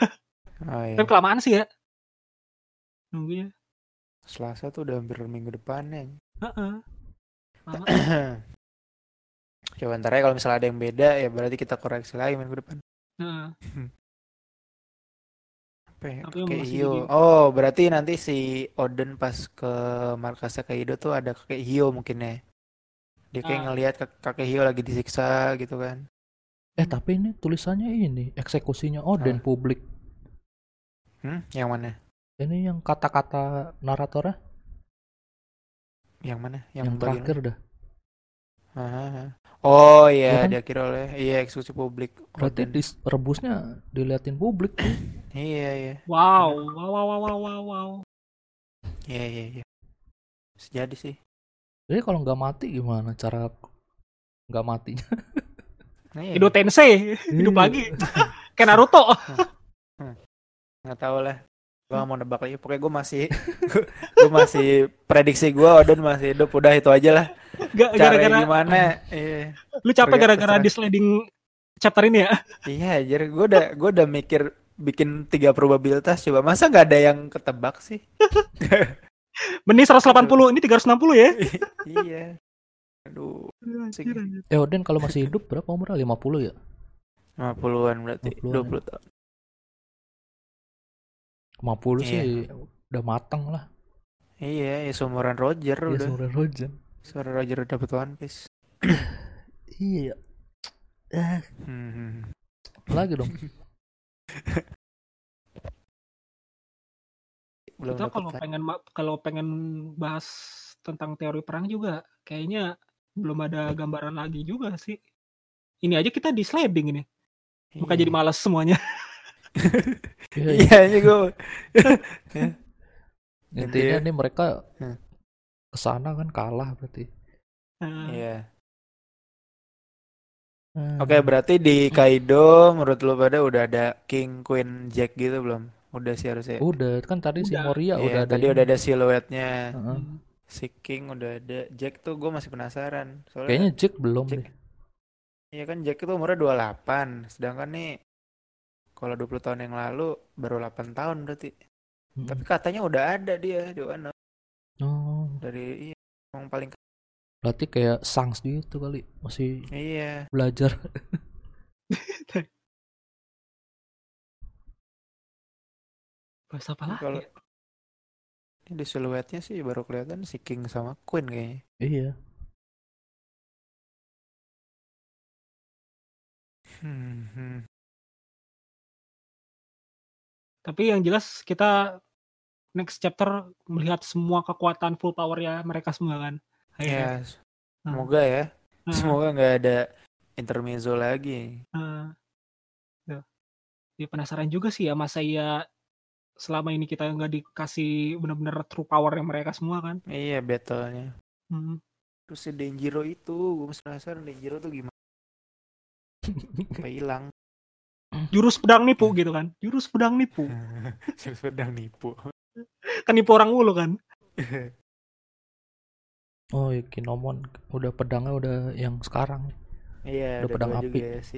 Oh iya. Tapi kelamaan sih ya. Nunggunya. Selasa tuh udah hampir minggu depannya. Heeh. Lama. Coba ntar ya kalau misalnya ada yang beda ya berarti kita koreksi lagi minggu depan. Heeh. Apa? Tapi yang Kakek masih Hio. jadi- Oh, berarti nanti si Oden pas ke markasnya Kaido tuh ada kakek Hio mungkin ya. Dia kayak Ah. ngelihat kak- kakek Hio lagi disiksa gitu kan. Eh tapi ini tulisannya ini eksekusinya Odin Ah. publik. Hmm, yang mana? Ini yang kata-kata naratornya Yang mana? Yang, yang, terakhir dah. mana? Ah. Oh iya, Ya kan? dia kira oleh iya eksekusi publik. Berarti di, rebusnya diliatin publik. Iya, iya. Wow, wow, wow, wow, wow, wow, wow. Iya, iya, iya. Sejadi sih. Jadi kalau nggak mati gimana cara nggak matinya? Iya. Hidup Tensei, hidup Iya. lagi. Kayak Naruto. nggak tahu lah gue gak mau nebak lagi pokoknya gue masih gue masih prediksi gue Odin masih hidup udah itu aja lah Gara-gara gimana iya lu capek gara-gara di sliding chapter ini ya. iya aja gue udah gue udah mikir bikin tiga probabilitas coba masa nggak ada yang ketebak sih Mending 180, ini 360 ya. iya aduh. Eh Odin kalau masih hidup berapa umurnya? 50 ya? 50-an berarti 50-an. 20 tahun 50 sih Iya. udah matang lah. iya ya seumuran Roger Iya udah seumuran Rojan. Suara Roger udah dapet One Piece Iya. Eh, hmm. apa lagi dong. belum Kita dapet kalau pengen kalau pengen bahas tentang teori perang juga kayaknya belum ada gambaran lagi juga sih. Ini aja kita di sliding ini. Maka Iya. jadi malas semuanya. Iya, iya. Iya ini gue. Intinya Intinya- nih mereka Hmm. Ke sana kan kalah berarti. Iya. Hmm. Oke berarti di Kaido menurut lu pada udah ada King, Queen, Jack gitu belum? Udah sih harusnya. Udah kan tadi si Udah. Moria Iya, udah ada. tadi ini. udah ada siluetnya. Heeh. hmm. Si King udah ada. Jack tuh gue masih penasaran. Soalnya Kayaknya Jack belum Jack. deh. Iya kan Jack itu umurnya 28. Sedangkan nih kalau 20 tahun yang lalu baru 8 tahun berarti. Mm-mm. Tapi katanya udah ada dia di Wano. Dari iya, yang paling berarti kayak Sangs gitu kali, masih iya. belajar. Bahas apa Ini lagi? Kalau ya? ini di siluetnya sih baru kelihatan si King sama Queen kayaknya. Iya. Hmm, hmm. Tapi yang jelas kita next chapter melihat semua kekuatan full power ya mereka semua kan. Ya, Akhirnya. semoga ya. Nah, Semoga nggak ada intermezzo lagi. Tuh. Ya penasaran juga sih ya masa ya selama ini kita nggak dikasih benar-benar true power yang mereka semua kan. Iya, battle-nya. Hmm. Terus si Denjiro itu, gue masih penasaran Denjiro tuh gimana? Apa hilang? Jurus pedang nipu gitu kan. Jurus pedang nipu. Sedang nipu. Kan nipu orang mulu kan. Oh, ya, Kinomon udah pedangnya udah yang sekarang. Iya, Udah udah pedang api. juga ya si.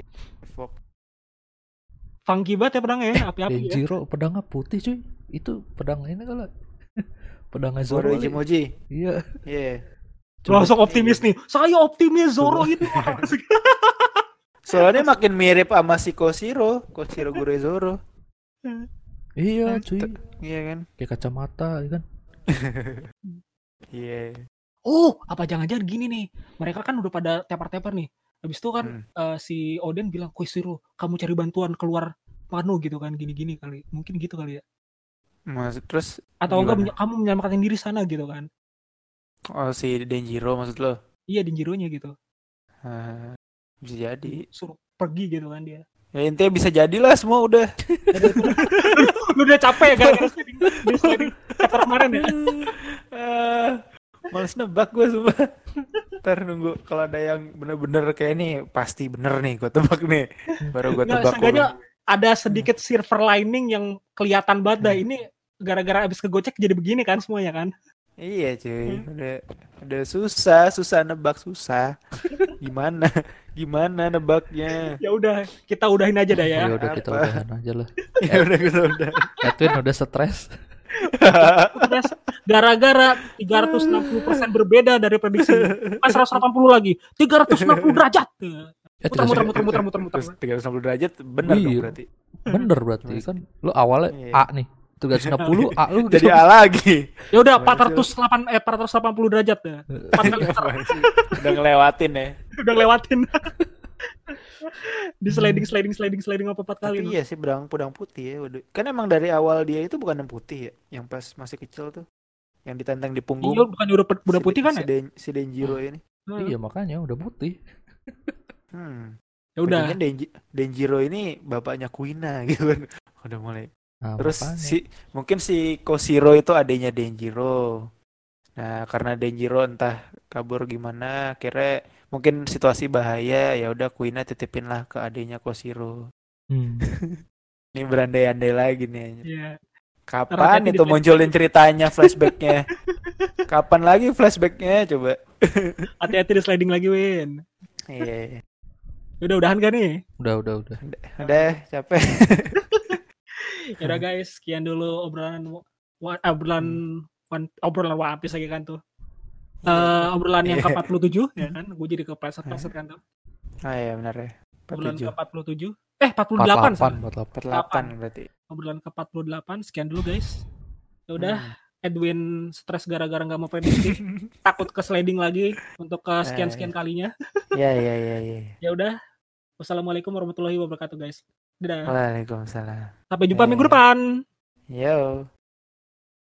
Funky banget ya pedangnya ya, api-api ya. Denjiro pedangnya putih cuy. Itu pedang ini kali. pedangnya Zoro. Ichimoji. Iya. Iya. Coba- Langsung optimis nih. Saya optimis Zoro ini. Soalnya makin mirip sama si Koshiro, Koshiro Gure Zoro. Iya Eh, cuy. Iya kan? Kayak kacamata ya kan. Iya. Oh, apa jangan-jangan gini nih. Mereka kan udah pada tepar-tepar nih. Habis itu kan Hmm. eh, si Oden bilang, Koishiro, kamu cari bantuan keluar Wano gitu kan, gini-gini kali. Mungkin gitu kali ya. Maksud terus Atau enggak Gimana? menye- kamu menyelamatkan diri sana gitu kan. oh si Denjiro maksud lo? Iya, Denjiro-nya gitu. Ah, bisa jadi. Suruh pergi gitu kan dia. Ya intinya bisa jadilah semua udah. Lu udah capek ya gara-gara sliding, di sliding chapter kemarin ya. Ah, Males nebak gue sumpah. Ntar nunggu kalau ada yang bener-bener kayak ini pasti bener nih gue tebak nih. Baru gue Nggak, tebak. ulang. ada sedikit silver lining yang kelihatan banget dah. Ini gara-gara abis kegocek jadi begini kan semuanya kan. Iya cuy, udah udah susah, susah nebak susah. Gimana? Gimana nebaknya? Ya udah, kita udahin aja dah ya. Ya udah kita apa? udahan aja lah. ya udah gitu udah. Edwin udah stres. Gara-gara 360% berbeda dari prediksi. Pas 180 lagi, 360 derajat. Eh, Muter muter 360 muter muter muter muter. Terus 360 derajat bener dong Iya. berarti. Bener berarti kan. Lu awalnya Iya. A nih. 360 A lu Jadi A lagi. Ya udah Gimana 408 eh 480 derajat ya. Udah ngelewatin ya. udah lewatin. Di sliding sliding sliding sliding apa empat kali. Tapi iya sih pedang pedang putih ya. Waduh. Kan emang dari awal dia itu bukan yang putih ya, yang pas masih kecil tuh. Yang ditenteng di punggung. Iya, bukan udah udah Si- putih kan si, ya? Den- si Denjiro ini. Iya makanya udah putih. Hmm. Hmm. Ya udah. Denjiro ini bapaknya Kuina gitu kan. Udah mulai. Nah, Terus makanya. si mungkin si Koshiro itu adanya Denjiro. Nah, karena Denjiro entah kabur gimana, akhirnya mungkin situasi bahaya, ya udah Kuina titipin lah ke adanya Koshiro. Hmm. Ini berandai-andai lagi nih. Iya. Kapan itu munculin ceritanya flashbacknya? Kapan lagi flashbacknya coba? Hati-hati di sliding lagi, Win. Iya, Ya Udah udahan gak nih? Udah udah udah. udah capek. Ya udah guys, sekian dulu obrolan obrolan one- obrolan One Piece lagi kan tuh. Eh obrolan yang Iya. ke-47 ya kan? Gue jadi kepleset-pleset kan tuh. Ah iya benar ya. Obrolan 47. ke-47. Eh 48 salah. 48, 48 berarti. Obrolan ke-48. Sekian dulu guys. Ya udah, Hmm. Edwin stres gara-gara nggak mau prediksi. Takut ke sliding lagi untuk ke Eh, sekian-sekian kalinya. Iya iya iya iya. Ya udah. Wassalamualaikum warahmatullahi wabarakatuh guys. Dadah. Waalaikumsalam. Sampai jumpa Eh. minggu depan. Yo.